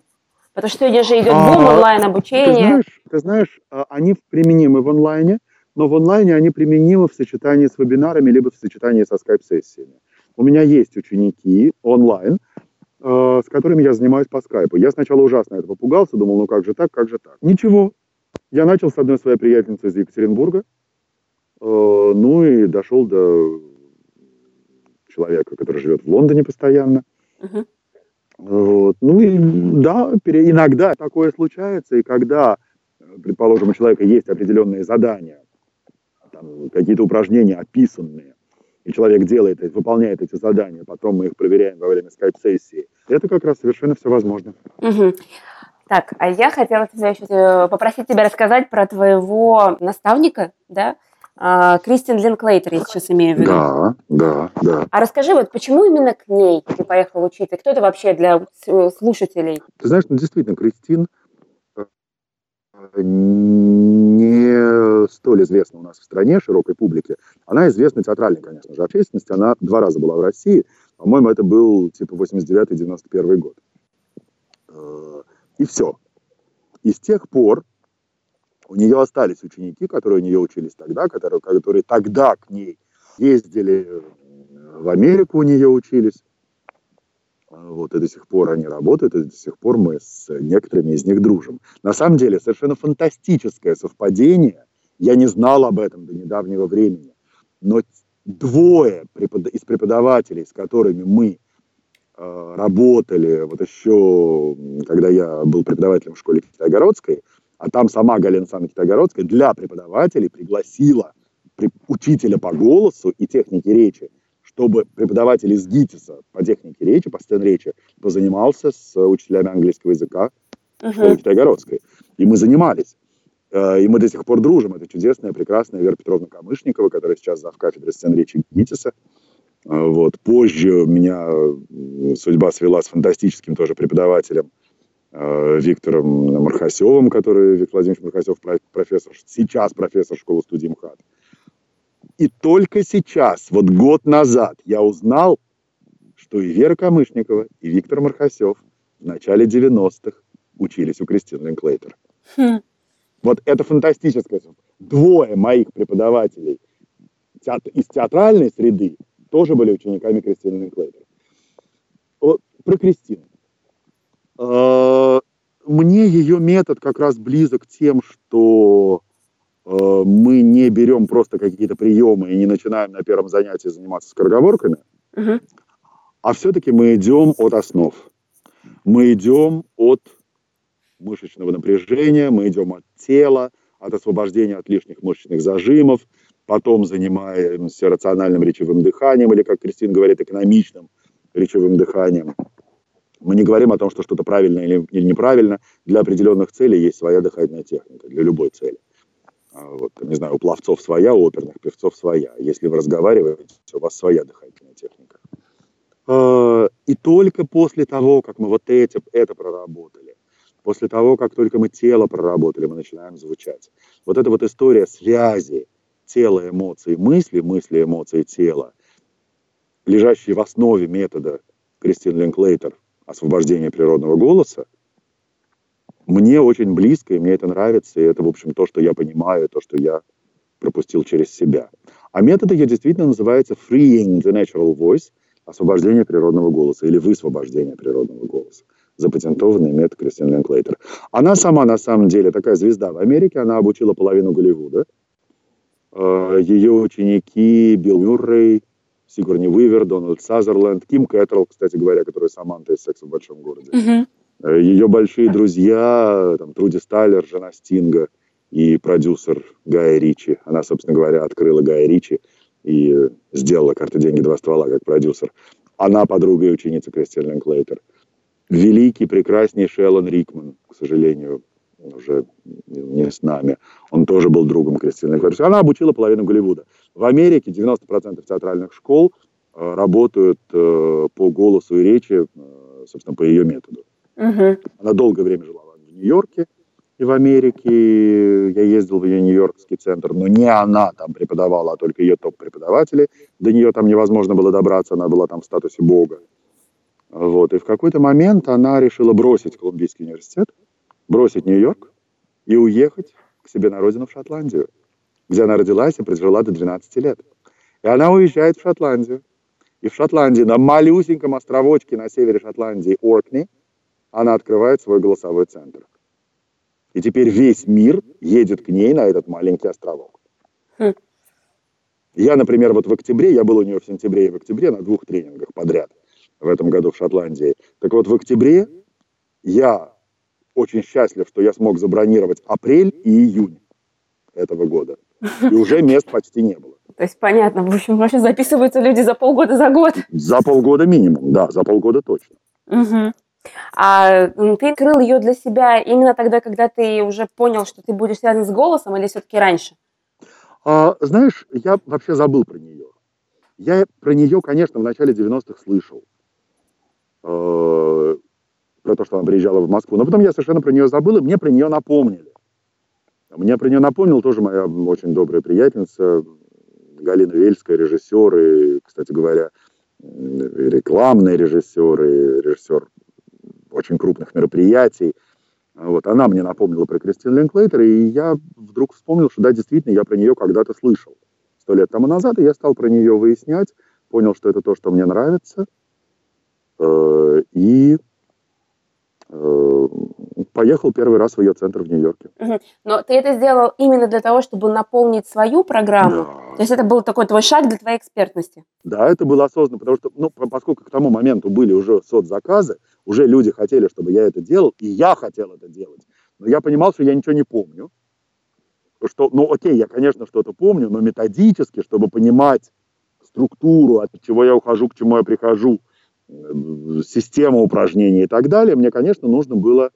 Потому что сегодня же идет бум а, онлайн обучение. Ты знаешь, ты знаешь, а, они применимы в онлайне, но в онлайне они применимы в сочетании с вебинарами либо в сочетании со скайп-сессиями. У меня есть ученики онлайн, э, с которыми я занимаюсь по скайпу. Я сначала ужасно этого пугался, думал, ну как же так, как же так. Ничего. Я начал с одной своей приятельницей из Екатеринбурга, э, ну и дошел до человека, который живет в Лондоне постоянно. Uh-huh. Вот. Ну и да, иногда такое случается, и когда, предположим, у человека есть определенные задания, там, какие-то упражнения описанные, и человек делает, выполняет эти задания, потом мы их проверяем во время скайп-сессии, это как раз совершенно все возможно. Угу. Так, а я хотела тебя еще э, попросить тебя рассказать про твоего наставника, да, а, Кристин Линклейтер, я сейчас имею в виду. Да, да, да. А расскажи, вот почему именно к ней ты поехал учиться? Кто это вообще для э, слушателей? Ты знаешь, ну действительно, Кристин не столь известна у нас в стране, широкой публике. Она известна театральной, конечно же, общественности. Она два раза была в России. По-моему, это был типа 89-91 год. И все. И с тех пор у нее остались ученики, которые у нее учились тогда, которые, которые тогда к ней ездили в Америку, у нее учились. Вот, и до сих пор они работают, и до сих пор мы с некоторыми из них дружим. На самом деле, совершенно фантастическое совпадение. Я не знал об этом до недавнего времени. Но двое из преподавателей, с которыми мы Э, работали, вот еще, когда я был преподавателем в школе Китайгородской, а там сама Галина Александровна Китайгородская для преподавателей пригласила учителя по голосу и технике речи, чтобы преподаватель из ГИТИСа по технике речи, по стен-речи, позанимался с учителями английского языка uh-huh. школы Китайгородской. И мы занимались. Э, и мы до сих пор дружим. Это чудесная, прекрасная Вера Петровна Камышникова, которая сейчас зав кафедры сцен-речи ГИТИСа. А, вот. Позже меня судьба свела с фантастическим тоже преподавателем Виктором Мархасевым, который, Виктор Владимирович Мархасев, профессор, сейчас профессор школы студии МХАТ. И только сейчас, вот год назад, я узнал, что и Вера Камышникова, и Виктор Мархасев в начале 90-х учились у Кристины Линклейтер. Хм. Вот это фантастическое. Двое моих преподавателей из театральной среды тоже были учениками Кристины Линклейтер. Про Кристину. А, мне ее метод как раз близок тем, что мы не берем просто какие-то приемы и не начинаем на первом занятии заниматься скороговорками, uh-huh. а все-таки мы идем от основ. Мы идем от мышечного напряжения, мы идем от тела, от освобождения от лишних мышечных зажимов, потом занимаемся рациональным речевым дыханием, или, как Кристина говорит, экономичным речевым дыханием. Мы не говорим о том, что что-то правильно или, или неправильно. Для определенных целей есть своя дыхательная техника, для любой цели. А вот, не знаю, у пловцов своя, у оперных певцов своя. Если вы разговариваете, у вас своя дыхательная техника. А, и только после того, как мы вот эти, это проработали, после того, как только мы тело проработали, мы начинаем звучать. Вот эта вот история связи, тело, эмоции, мысли, мысли, эмоции, тело, лежащие в основе метода Кристин Линклейтер освобождения природного голоса, мне очень близко, и мне это нравится, и это, в общем, то, что я понимаю, то, что я пропустил через себя. А метод ее действительно называется Freeing the Natural Voice, освобождение природного голоса или высвобождение природного голоса. Запатентованный метод Кристин Линклейтер. Она сама, на самом деле, такая звезда в Америке, она обучила половину Голливуда – Э, ее ученики Билл Мюррей, Сигурни Уивер, Дональд Сазерленд, Ким Кэтрелл, кстати говоря, которая Саманта из «Секса в большом городе». Uh-huh. Ее большие друзья, там, Труди Стайлер, жена Стинга и продюсер Гая Ричи. Она, собственно говоря, открыла Гая Ричи и сделала «Карты, деньги, два ствола» как продюсер. Она подруга и ученица Кристиан Линклейтер. Великий, прекраснейший Эллен Рикман, к сожалению, уже не с нами. Он тоже был другом Кристины Клэрис. Она обучила половину Голливуда. В Америке 90% театральных школ э, работают э, по голосу и речи, э, собственно, по ее методу. Угу. Она долгое время жила в Нью-Йорке и в Америке. Я ездил в ее Нью-Йоркский центр, но не она там преподавала, а только ее топ-преподаватели. До нее там невозможно было добраться, она была там в статусе бога. Вот. И в какой-то момент она решила бросить Колумбийский университет, бросить Нью-Йорк и уехать к себе на родину в Шотландию, где она родилась и прожила до 12 лет. И она уезжает в Шотландию. И в Шотландии, на малюсеньком островочке на севере Шотландии, Оркни, она открывает свой голосовой центр. И теперь весь мир едет к ней на этот маленький островок. Хм. Я, например, вот в октябре, я был у нее в сентябре и в октябре на двух тренингах подряд в этом году в Шотландии. Так вот, в октябре я очень счастлив, что я смог забронировать апрель и июнь этого года. И уже <laughs> мест почти не было. То есть понятно, в общем, вообще записываются люди за полгода, за год. За полгода минимум, да, за полгода точно. Угу. А ты открыл ее для себя именно тогда, когда ты уже понял, что ты будешь связан с голосом, или все-таки раньше? А, знаешь, я вообще забыл про нее. Я про нее, конечно, в начале 90-х слышал. Э, про то, что она приезжала в Москву. Но потом я совершенно про нее забыл, и мне про нее напомнили. Мне про нее напомнил тоже моя очень добрая приятельница Галина Вельская, режиссер, и, кстати говоря, рекламный режиссер, и режиссер очень крупных мероприятий. Вот, она мне напомнила про Кристин Линклейтер, и я вдруг вспомнил, что да, действительно, я про нее когда-то слышал. Сто лет тому назад, и я стал про нее выяснять, понял, что это то, что мне нравится, э, и поехал первый раз в ее центр в Нью-Йорке. Угу. Но ты это сделал именно для того, чтобы наполнить свою программу? Да. То есть это был такой твой шаг для твоей экспертности? Да, это было осознанно, потому что, ну, поскольку к тому моменту были уже соцзаказы, уже люди хотели, чтобы я это делал, и я хотел это делать. Но я понимал, что я ничего не помню. Что, ну, окей, я, конечно, что-то помню, но методически, чтобы понимать структуру, от чего я ухожу, к чему я прихожу, э, систему упражнений и так далее, мне, конечно, нужно было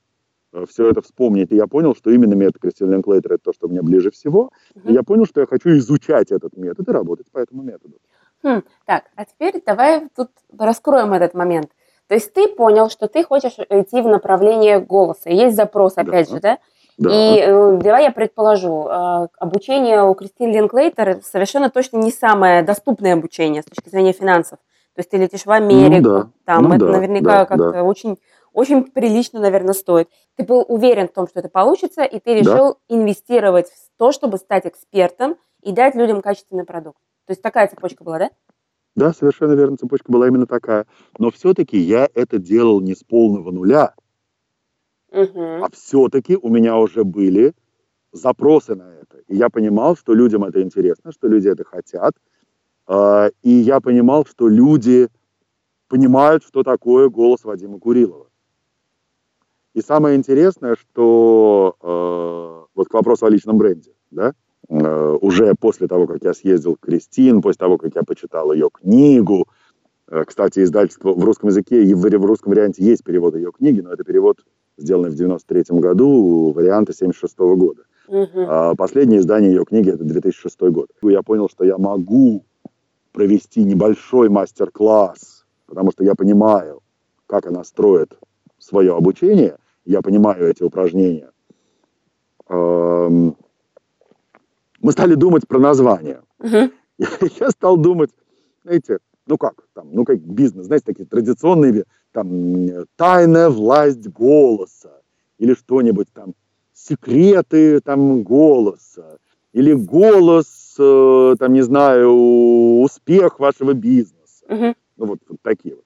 Э, все это вспомнить. И я понял, что именно метод Кристин Линклейтер – это то, что мне ближе всего. Угу. И я понял, что я хочу изучать этот метод и работать по этому методу. Хм, так, а теперь давай тут раскроем этот момент. То есть ты понял, что ты хочешь идти в направлении голоса. Есть запрос, опять да. же, да? Да. И э, давай я предположу, э, обучение у Кристин Линклейтер совершенно точно не самое доступное обучение с точки зрения финансов. То есть ты летишь в Америку, ну, да. там ну, это да, наверняка да, как-то да. очень очень прилично, наверное, стоит. Ты был уверен в том, что это получится, и ты решил да. инвестировать в то, чтобы стать экспертом и дать людям качественный продукт. То есть такая цепочка была, да? Да, совершенно верно, цепочка была именно такая. Но все-таки я это делал не с полного нуля, угу. а все-таки у меня уже были запросы на это. И я понимал, что людям это интересно, что люди это хотят. А, и я понимал, что люди понимают, что такое голос Вадима Курилова. И самое интересное, что э, вот к вопросу о личном бренде, да, э, уже после того, как я съездил к Кристин, после того, как я почитал ее книгу, э, кстати, издательство в русском языке и в, в русском варианте есть перевод ее книги, но это перевод, сделанный в 93 году, варианта 76 -го года. Uh-huh. А последнее издание ее книги это 2006 год. Я понял, что я могу провести небольшой мастер-класс, потому что я понимаю, как она строит свое обучение, я понимаю эти упражнения, эм, мы стали думать про название. Uh-huh. <laughs> Я стал думать, знаете, ну как, там, ну как бизнес, знаете, такие традиционные, там, тайная власть голоса, или что-нибудь там, секреты там голоса, или голос, э, там, не знаю, успех вашего бизнеса. Uh-huh. Ну вот, вот такие вот.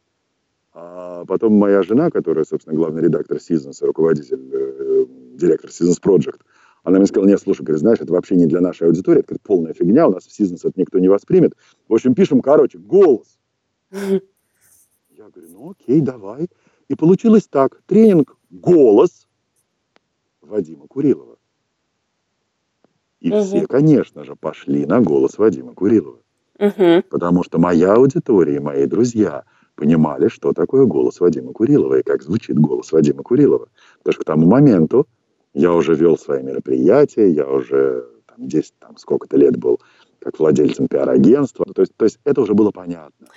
А потом моя жена, которая, собственно, главный редактор Seasons, руководитель, э, директор Seasons Project, она мне сказала, нет, слушай, говорит, знаешь, это вообще не для нашей аудитории, это полная фигня, у нас в Seasons это никто не воспримет. В общем, пишем, короче, голос. <laughs> Я говорю, ну окей, давай. И получилось так. Тренинг «Голос» Вадима Курилова. И угу. все, конечно же, пошли на голос Вадима Курилова. Угу. Потому что моя аудитория и мои друзья – понимали, что такое голос Вадима Курилова и как звучит голос Вадима Курилова. Потому что к тому моменту я уже вел свои мероприятия, я уже там, 10, там, сколько-то лет был как владельцем пиар-агентства. То есть, то есть это уже было понятно.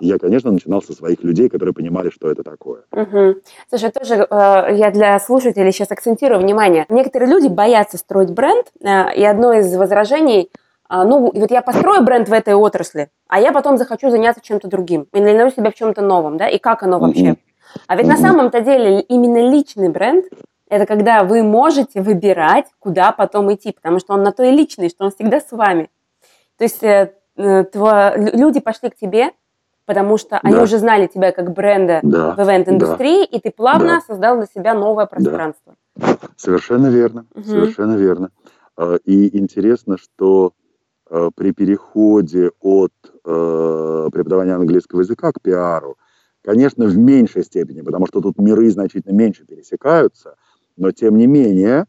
И я, конечно, начинал со своих людей, которые понимали, что это такое. Угу. Слушай, тоже э, я для слушателей сейчас акцентирую внимание. Некоторые люди боятся строить бренд, э, и одно из возражений – а, ну, вот я построю бренд в этой отрасли, а я потом захочу заняться чем-то другим, или найду себя в чем-то новом, да, и как оно вообще. А ведь на самом-то деле именно личный бренд – это когда вы можете выбирать, куда потом идти, потому что он на то и личный, что он всегда с вами. То есть э, э тво, люди пошли к тебе, потому что да. они уже знали тебя как бренда да. в ивент-индустрии, да. и ты плавно да. создал для себя новое пространство. Да. Совершенно верно, угу. совершенно верно. А, и интересно, что Э, при переходе от э, преподавания английского языка к пиару, конечно, в меньшей степени, потому что тут миры значительно меньше пересекаются, но тем не менее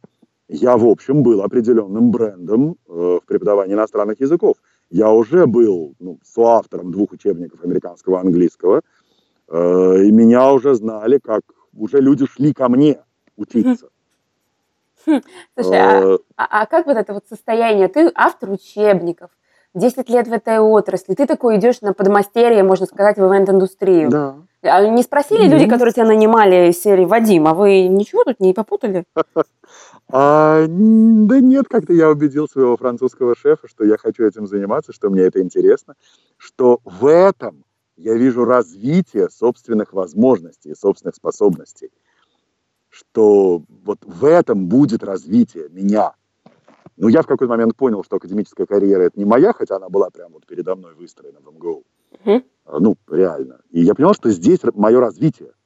я, в общем, был определенным брендом э, в преподавании иностранных языков. Я уже был ну, соавтором двух учебников американского и английского, э, и меня уже знали как уже люди шли ко мне учиться. Хм, слушай, а, а, а как вот это вот состояние? Ты автор учебников, 10 лет в этой отрасли, ты такой идешь на подмастерье, можно сказать, в ивент-индустрию. Да. А не спросили люди, которые тебя нанимали из серии Вадим, а вы ничего тут не попутали? <laughs> А, да нет, как-то я убедил своего французского шефа, что я хочу этим заниматься, что мне это интересно, что в этом я вижу развитие собственных возможностей собственных способностей, что вот в этом будет развитие меня. Ну, я в какой-то момент понял, что академическая карьера – это не моя, хотя она была прямо вот передо мной выстроена в МГУ. Mm-hmm. Ну, реально. И я понял, что здесь мое развитие –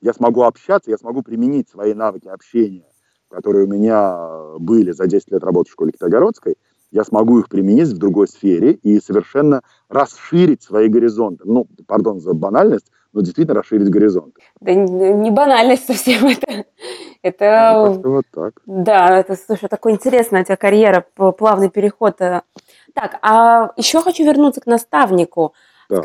я смогу общаться, я смогу применить свои навыки общения, которые у меня были за 10 лет работы в школе Китайгородской, я смогу их применить в другой сфере и совершенно расширить свои горизонты. Ну, пардон за банальность, но действительно расширить горизонты. Да не банальность совсем <laughs> это. Это... Ну, вот так. Да, это, слушай, такой интересная у тебя карьера, плавный переход. Так, а еще хочу вернуться к наставнику. Так.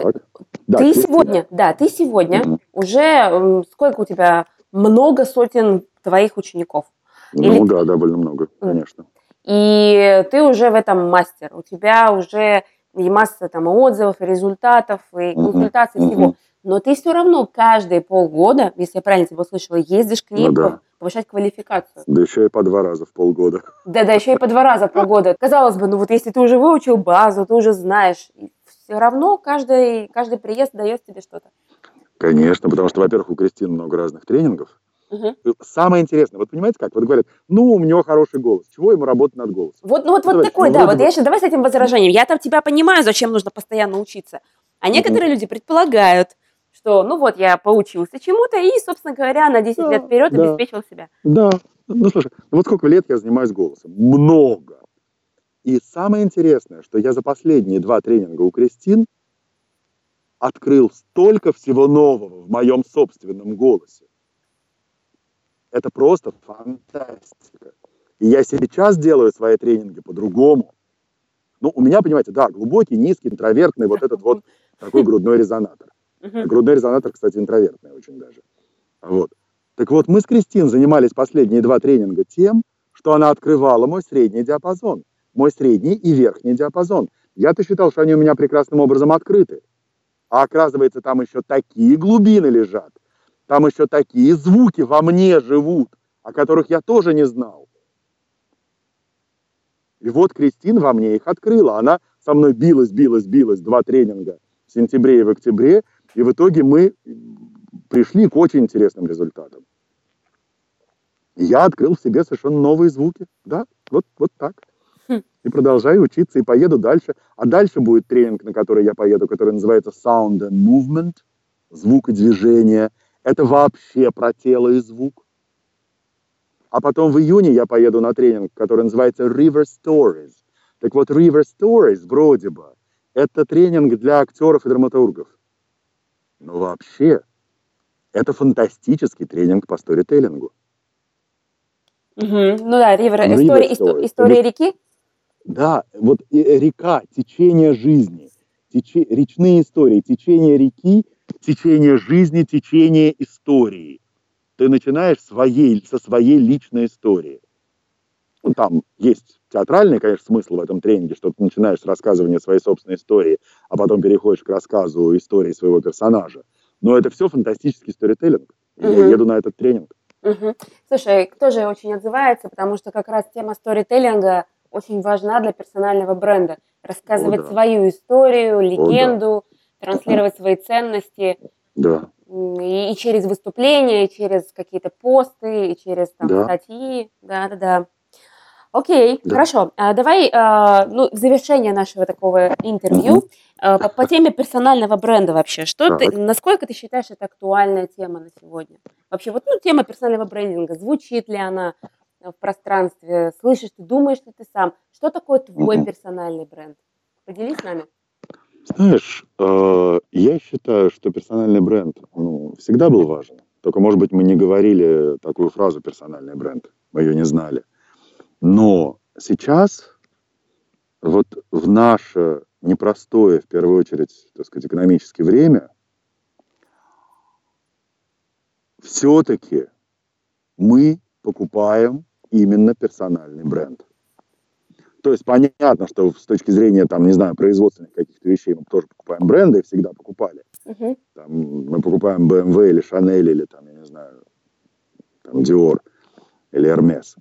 Да, ты сегодня, да, ты сегодня угу. уже сколько у тебя много сотен твоих учеников? Ну Или... да, довольно много, конечно. И ты уже в этом мастер. У тебя уже и масса там отзывов, и результатов, и консультаций, угу. всего. Но ты все равно каждые полгода, если я правильно тебя услышала, ездишь к ним ну, да. повышать квалификацию. Да еще и по два раза в полгода. Да, да, еще и по два раза в полгода. Казалось бы, ну вот если ты уже выучил базу, ты уже знаешь, все равно каждый, каждый приезд дает тебе что-то. Конечно, потому что, во-первых, у Кристины много разных тренингов. Угу. Самое интересное, вот понимаете как? Вот говорят, ну, у него хороший голос, чего ему работать над голосом? Вот, ну, вот, вот такой, ну, да, вот я сейчас, давай с этим возражением. Я там тебя понимаю, зачем нужно постоянно учиться. А некоторые угу. люди предполагают, что, ну вот, я поучился чему-то и, собственно говоря, на 10 да, лет вперед да, обеспечил себя. Да, ну, слушай, вот сколько лет я занимаюсь голосом? Много. И самое интересное, что я за последние два тренинга у Кристин открыл столько всего нового в моем собственном голосе. Это просто фантастика. И я сейчас делаю свои тренинги по-другому. Ну, у меня, понимаете, да, глубокий, низкий, интровертный вот этот вот такой грудной резонатор. Грудной резонатор, кстати, интровертный очень даже. Вот. Так вот, мы с Кристин занимались последние два тренинга тем, что она открывала мой средний диапазон мой средний и верхний диапазон. Я-то считал, что они у меня прекрасным образом открыты. А оказывается, там еще такие глубины лежат, там еще такие звуки во мне живут, о которых я тоже не знал. И вот Кристина во мне их открыла. Она со мной билась, билась, билась, два тренинга в сентябре и в октябре. И в итоге мы пришли к очень интересным результатам. Я открыл в себе совершенно новые звуки. Да, вот, вот так и продолжаю учиться, и поеду дальше. А дальше будет тренинг, на который я поеду, который называется Sound and Movement, звук и движение. Это вообще про тело и звук. А потом в июне я поеду на тренинг, который называется River Stories. Так вот, River Stories, вроде бы, это тренинг для актеров и драматургов. Но вообще, это фантастический тренинг по сторителлингу. Угу. Ну да, River, River история, Stories. история реки. Да, вот э, река, течение жизни, тече, речные истории, течение реки, течение жизни, течение истории. Ты начинаешь своей, со своей личной истории. Ну, там есть театральный, конечно, смысл в этом тренинге, что ты начинаешь с рассказывания своей собственной истории, а потом переходишь к рассказу истории своего персонажа. Но это все фантастический сторителлинг. Угу. Я еду на этот тренинг. Угу. Слушай, тоже очень отзывается, потому что как раз тема сторителлинга очень важна для персонального бренда. Рассказывать О, да. свою историю, легенду, О, да. транслировать свои ценности. Да. И, и через выступления, и через какие-то посты, и через там, да. статьи. Да, да, да. Окей, да. хорошо. А, давай, а, ну, в завершение нашего такого интервью угу. а, по, по теме персонального бренда вообще. Что ты, насколько ты считаешь, это актуальная тема на сегодня? Вообще, вот ну, тема персонального брендинга, звучит ли она? Э, в пространстве, слышишь ты, думаешь ли ты сам. Что такое твой mm персональный бренд? Поделись с нами. Знаешь, э, я считаю, что персональный бренд ну, всегда был важен. Только, может быть, мы не говорили такую фразу «персональный бренд», мы ее не знали. Но сейчас, вот в наше непростое, в первую очередь, так сказать, экономическое время, все-таки мы покупаем именно персональный бренд. То есть понятно, что с точки зрения, там, не знаю, производственных каких-то вещей мы тоже покупаем бренды и всегда покупали. Uh-huh. Там, мы покупаем BMW или Chanel или там, я не знаю, там Dior или Hermes.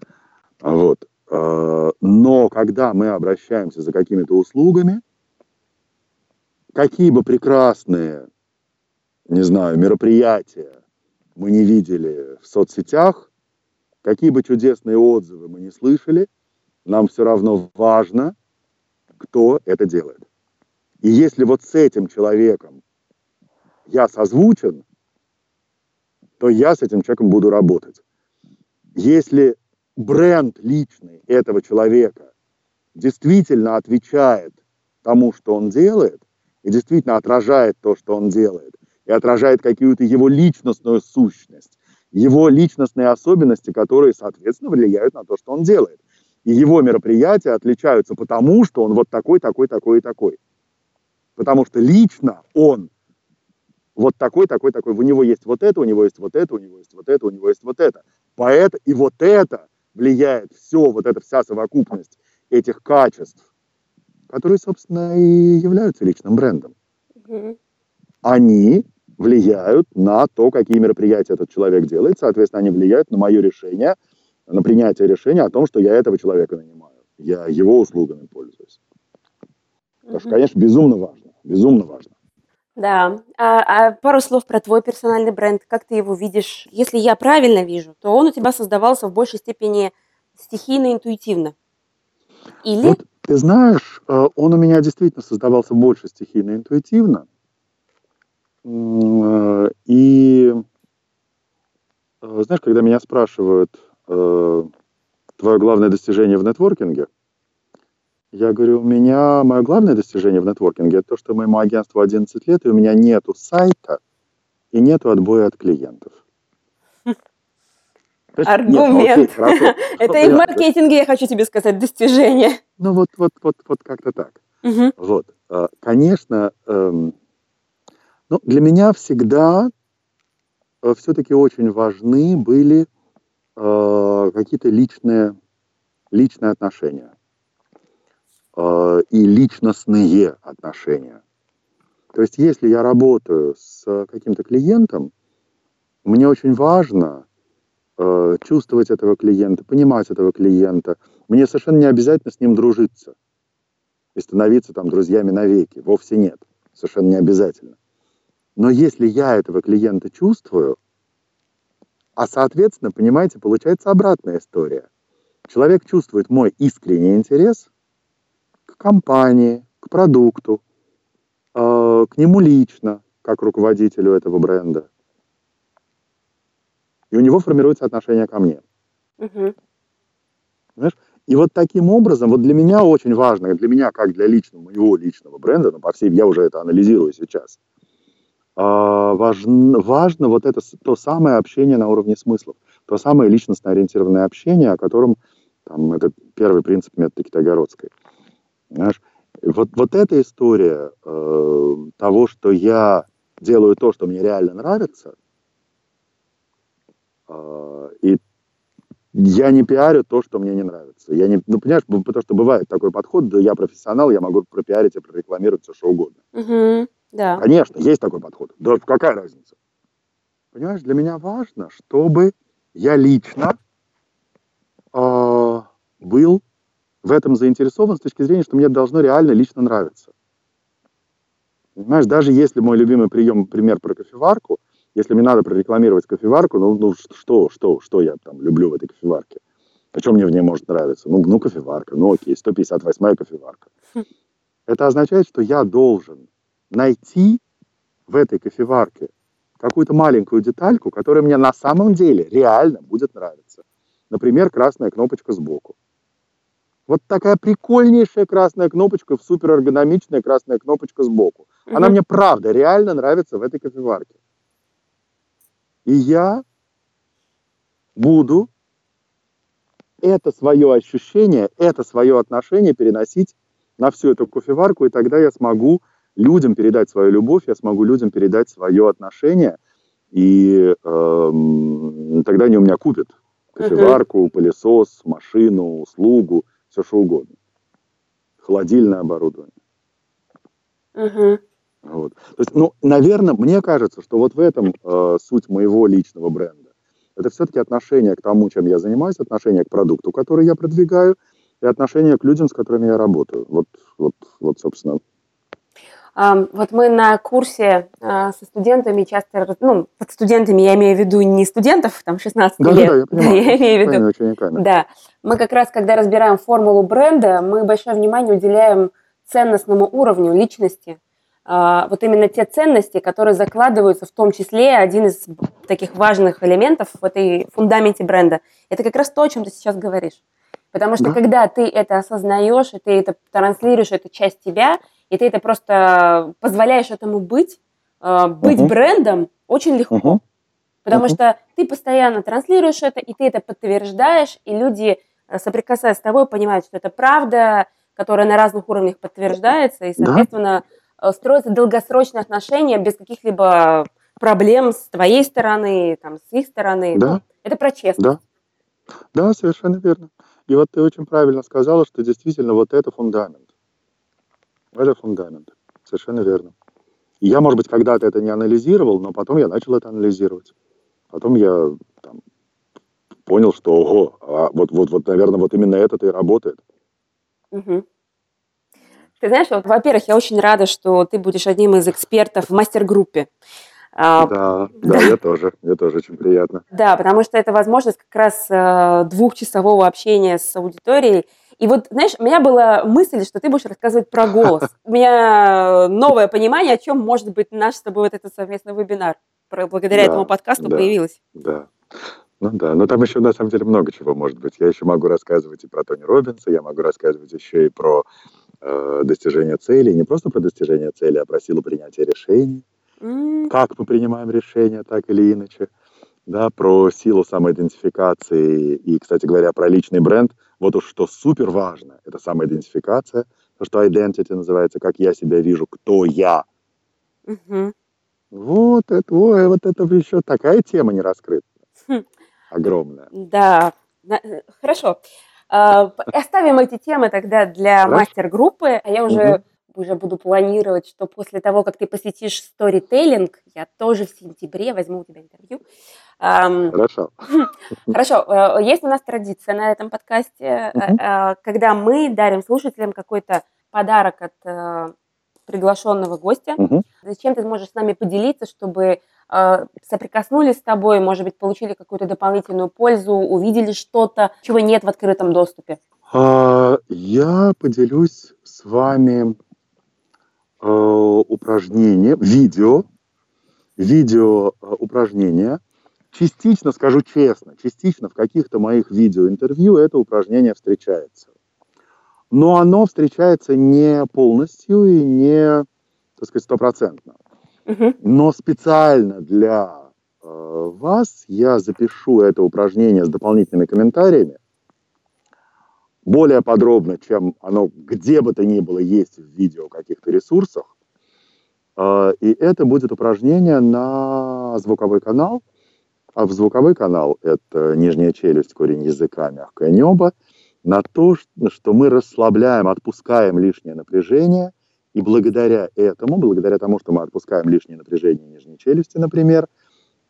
Вот. А, но когда мы обращаемся за какими-то услугами, какие бы прекрасные, не знаю, мероприятия мы не видели в соцсетях, какие бы чудесные отзывы мы не слышали – нам все равно важно, кто это делает. И если вот с этим человеком я созвучен, то я с этим человеком буду работать. Если бренд личный этого человека действительно отвечает тому, что он делает, и действительно отражает то, что он делает, и отражает какую-то его личностную сущность, его личностные особенности, которые, соответственно, влияют на то, что он делает. И его мероприятия отличаются потому, что он вот такой, такой, такой и такой. Потому что лично он вот такой, такой, такой. У него есть вот это, у него есть вот это, у него есть вот это, у него есть вот это. Поэт и вот это влияет все, вот эта вся совокупность этих качеств, которые, собственно, и являются личным брендом. Они влияют на то, какие мероприятия этот человек делает, соответственно, они влияют на мое решение – на принятие решения о том, что я этого человека нанимаю. Я его услугами пользуюсь. Потому что, конечно, безумно важно. Безумно важно. Да. А, а пару слов про твой персональный бренд. Как ты его видишь? Если я правильно вижу, то он у тебя создавался в большей степени стихийно, интуитивно. Или? Вот, ты знаешь, э, он у меня действительно создавался больше стихийно, интуитивно. Э, и э, знаешь, когда меня спрашивают, э, твое главное достижение в нетворкинге? Я говорю, у меня мое главное достижение в нетворкинге это то, что моему агентству 11 лет, и у меня нету сайта и нету отбоя от клиентов. Аргумент. <laughs> Это и в маркетинге, я хочу тебе сказать, достижение. Ну вот, вот, вот, вот как-то так. Вот, а, конечно, эм, ну, для меня всегда э, все-таки очень важны были э, какие-то личные, личные отношения э, и личностные отношения. То есть, если я работаю с каким-то клиентом, мне очень важно э, чувствовать этого клиента, понимать этого клиента. Мне совершенно не обязательно с ним дружиться и становиться там друзьями навеки. Вовсе нет. Совершенно не обязательно. Но если я этого клиента чувствую, а соответственно, понимаете, получается обратная история. Человек чувствует мой искренний интерес к компании, к продукту, э, к нему лично, как руководителю этого бренда. И у него формируется отношение ко мне. Угу. Понимаешь? И вот таким образом, вот для меня очень важно, для меня как для личного, моего личного бренда, но по всей, я уже это анализирую сейчас – важно, важно вот это то самое общение на уровне смыслов, то самое личностно ориентированное общение, о котором там, это первый принцип метода Китайгородской. Знаешь, вот, вот эта история э, того, что я делаю то, что мне реально нравится, э, и я не пиарю то, что мне не нравится. Я не, ну, понимаешь, потому что бывает такой подход, да я профессионал, я могу пропиарить и прорекламировать все, что угодно. Uh-huh. Да. Конечно, есть такой подход. Да какая разница? Понимаешь, для меня важно, чтобы я лично э, был в этом заинтересован с точки зрения, что мне должно реально лично нравиться. Понимаешь, даже если мой любимый прием, пример про кофеварку, если мне надо прорекламировать кофеварку, ну, ну что, что, что я там люблю в этой кофеварке? О чем мне в ней может нравиться? Ну, ну кофеварка, ну окей, 158-я кофеварка. <laughs> Это означает, что я должен найти в этой кофеварке какую-то маленькую детальку, которая мне на самом деле реально будет нравиться. Например, красная кнопочка сбоку. Вот такая прикольнейшая красная кнопочка, суперэргономичная красная кнопочка сбоку. Угу. Она мне правда реально нравится в этой кофеварке. И я буду это свое ощущение, это свое отношение переносить на всю эту кофеварку, и тогда я смогу людям передать свою любовь, я смогу людям передать свое отношение и э, тогда они у меня купят кофеварку, пылесос, машину, услугу, все что угодно. Холодильное оборудование. Мгм. Вот. То есть, ну, наверное, мне кажется, что вот в этом э, суть моего личного бренда. Это все-таки отношение к тому, чем я занимаюсь, отношение к продукту, который я продвигаю, и отношение к людям, с которыми я работаю. Вот, вот, вот собственно. Вот мы на курсе а, со студентами часто, ну, под студентами я имею в виду не студентов, там, 16 Да, лет, да, я <laughs> понимаю. я имею в виду, учениками. да, мы как раз, когда разбираем формулу бренда, мы большое внимание уделяем ценностному уровню личности, А, вот именно те ценности, которые закладываются, в том числе один из таких важных элементов в этой фундаменте бренда, это как раз то, о чем ты сейчас говоришь. Потому что Да. когда ты это осознаешь, и ты это транслируешь, это часть тебя, и ты это просто позволяешь этому быть, э, быть Мгм. брендом очень легко. Мгм. Потому Мгм. что ты постоянно транслируешь это, и ты это подтверждаешь, и люди, э, соприкасаясь с тобой, понимают, что это правда, которая на разных уровнях подтверждается, и, Да. соответственно, э, строятся долгосрочные отношения без каких-либо проблем с твоей стороны, там, с их стороны. Да. Ну, это про честность. Да. Да, совершенно верно. И вот ты очень правильно сказала, что действительно вот это фундамент. Это фундамент. Совершенно верно. И я, может быть, когда-то это не анализировал, но потом я начал это анализировать. Потом я там, понял, что, ого, а вот, вот, вот, наверное, вот именно это-то и работает. Мгм. Ты знаешь, вот, во-первых, я очень рада, что ты будешь одним из экспертов в мастер-группе. А, Да, <laughs> да, я тоже. Мне тоже очень приятно. Да, потому что это возможность как раз э, двухчасового общения с аудиторией. И вот, знаешь, у меня была мысль, что ты будешь рассказывать про голос. <laughs> У меня новое понимание, о чем может быть наш с тобой вот этот совместный вебинар. Благодаря Да, этому подкасту да. появилось. Да. Ну да, но там еще на самом деле много чего может быть. Я еще могу рассказывать и про Тони Робинса, я могу рассказывать еще и про э, достижение целей, не просто про достижение цели, а про силу принятия решений, М, как мы принимаем решения, так или иначе, да, про силу самоидентификации и, кстати говоря, про личный бренд. Вот уж что супер важно, это самоидентификация, то, что identity называется, как я себя вижу, кто я. мгм. Вот это, ой, вот это еще такая тема не раскрыта. Хм. Огромная. Да, э, хорошо. А, Оставим эти темы тогда для Хорошо. мастер-группы, а я уже, уже буду планировать, что после того, как ты посетишь сторителлинг, я тоже в сентябре возьму у тебя интервью. Хорошо. <laughs> Хорошо, э, есть у нас традиция на этом подкасте, э, э, когда мы дарим слушателям какой-то подарок от приглашенного гостя. Зачем ты можешь с нами поделиться, чтобы соприкоснулись с тобой, может быть, получили какую-то дополнительную пользу, увидели что-то, чего нет в открытом доступе? А, Я поделюсь с вами э, упражнение, видео, видео упражнение. Частично, скажу честно, частично в каких-то моих видеоинтервью это упражнение встречается. Но оно встречается не полностью и не, так сказать, стопроцентно. Но специально для э, вас я запишу это упражнение с дополнительными комментариями. Более подробно, чем оно где бы то ни было есть в видео каких-то ресурсах. Э, и это будет упражнение на звуковой канал. А в звуковой канал это нижняя челюсть, корень языка, мягкое небо. На то, что мы расслабляем, отпускаем лишнее напряжение. И благодаря этому, благодаря тому, что мы отпускаем лишнее напряжение нижней челюсти, например,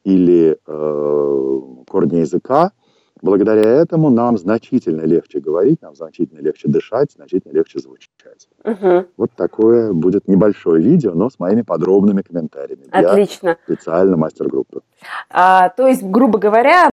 или э, корня языка, благодаря этому нам значительно легче говорить, нам значительно легче дышать, значительно легче звучать. Мгм. Вот такое будет небольшое видео, но с моими подробными комментариями для Отлично. специально мастер-группы. А, то есть, грубо говоря,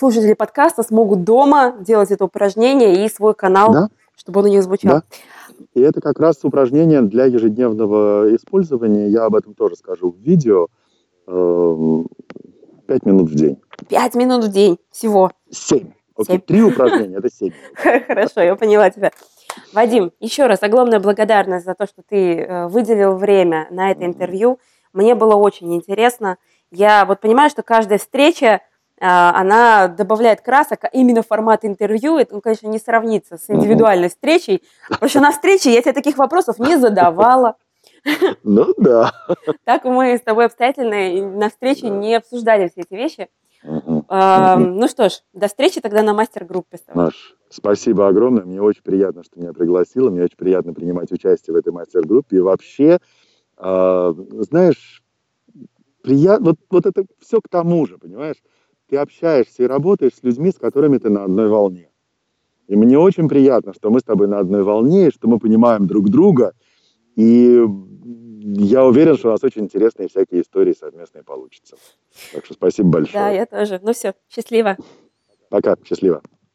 слушатели подкаста смогут дома делать это упражнение и свой канал, да? чтобы он у них звучал. Да. И это как раз упражнение для ежедневного использования. Я об этом тоже скажу в видео. Эм, пять минут в день. Пять минут в день всего. Семь. Окей, три упражнения, это семь. <laughs> Хорошо, я поняла тебя. Вадим, еще раз огромная благодарность за то, что ты э, выделил время на это интервью. Мне было очень интересно. Я вот понимаю, что каждая встреча, она добавляет красок, а именно формат интервью, это, ну, конечно, не сравнится с индивидуальной встречей, потому что на встрече я тебе таких вопросов не задавала. Ну да. Так мы с тобой обстоятельно на встрече не обсуждали все эти вещи. Ну что ж, до встречи тогда на мастер-группе. Маш, спасибо огромное. Мне очень приятно, что меня пригласила. Мне очень приятно принимать участие в этой мастер-группе. И вообще, а, знаешь, приятно, вот, вот это все к тому же, понимаешь? Ты общаешься и работаешь с людьми, с которыми ты на одной волне. И мне очень приятно, что мы с тобой на одной волне, и что мы понимаем друг друга. И я уверен, что у нас очень интересные всякие истории совместные получатся. Так что спасибо большое. Да, я тоже. Ну все, счастливо. Пока, счастливо.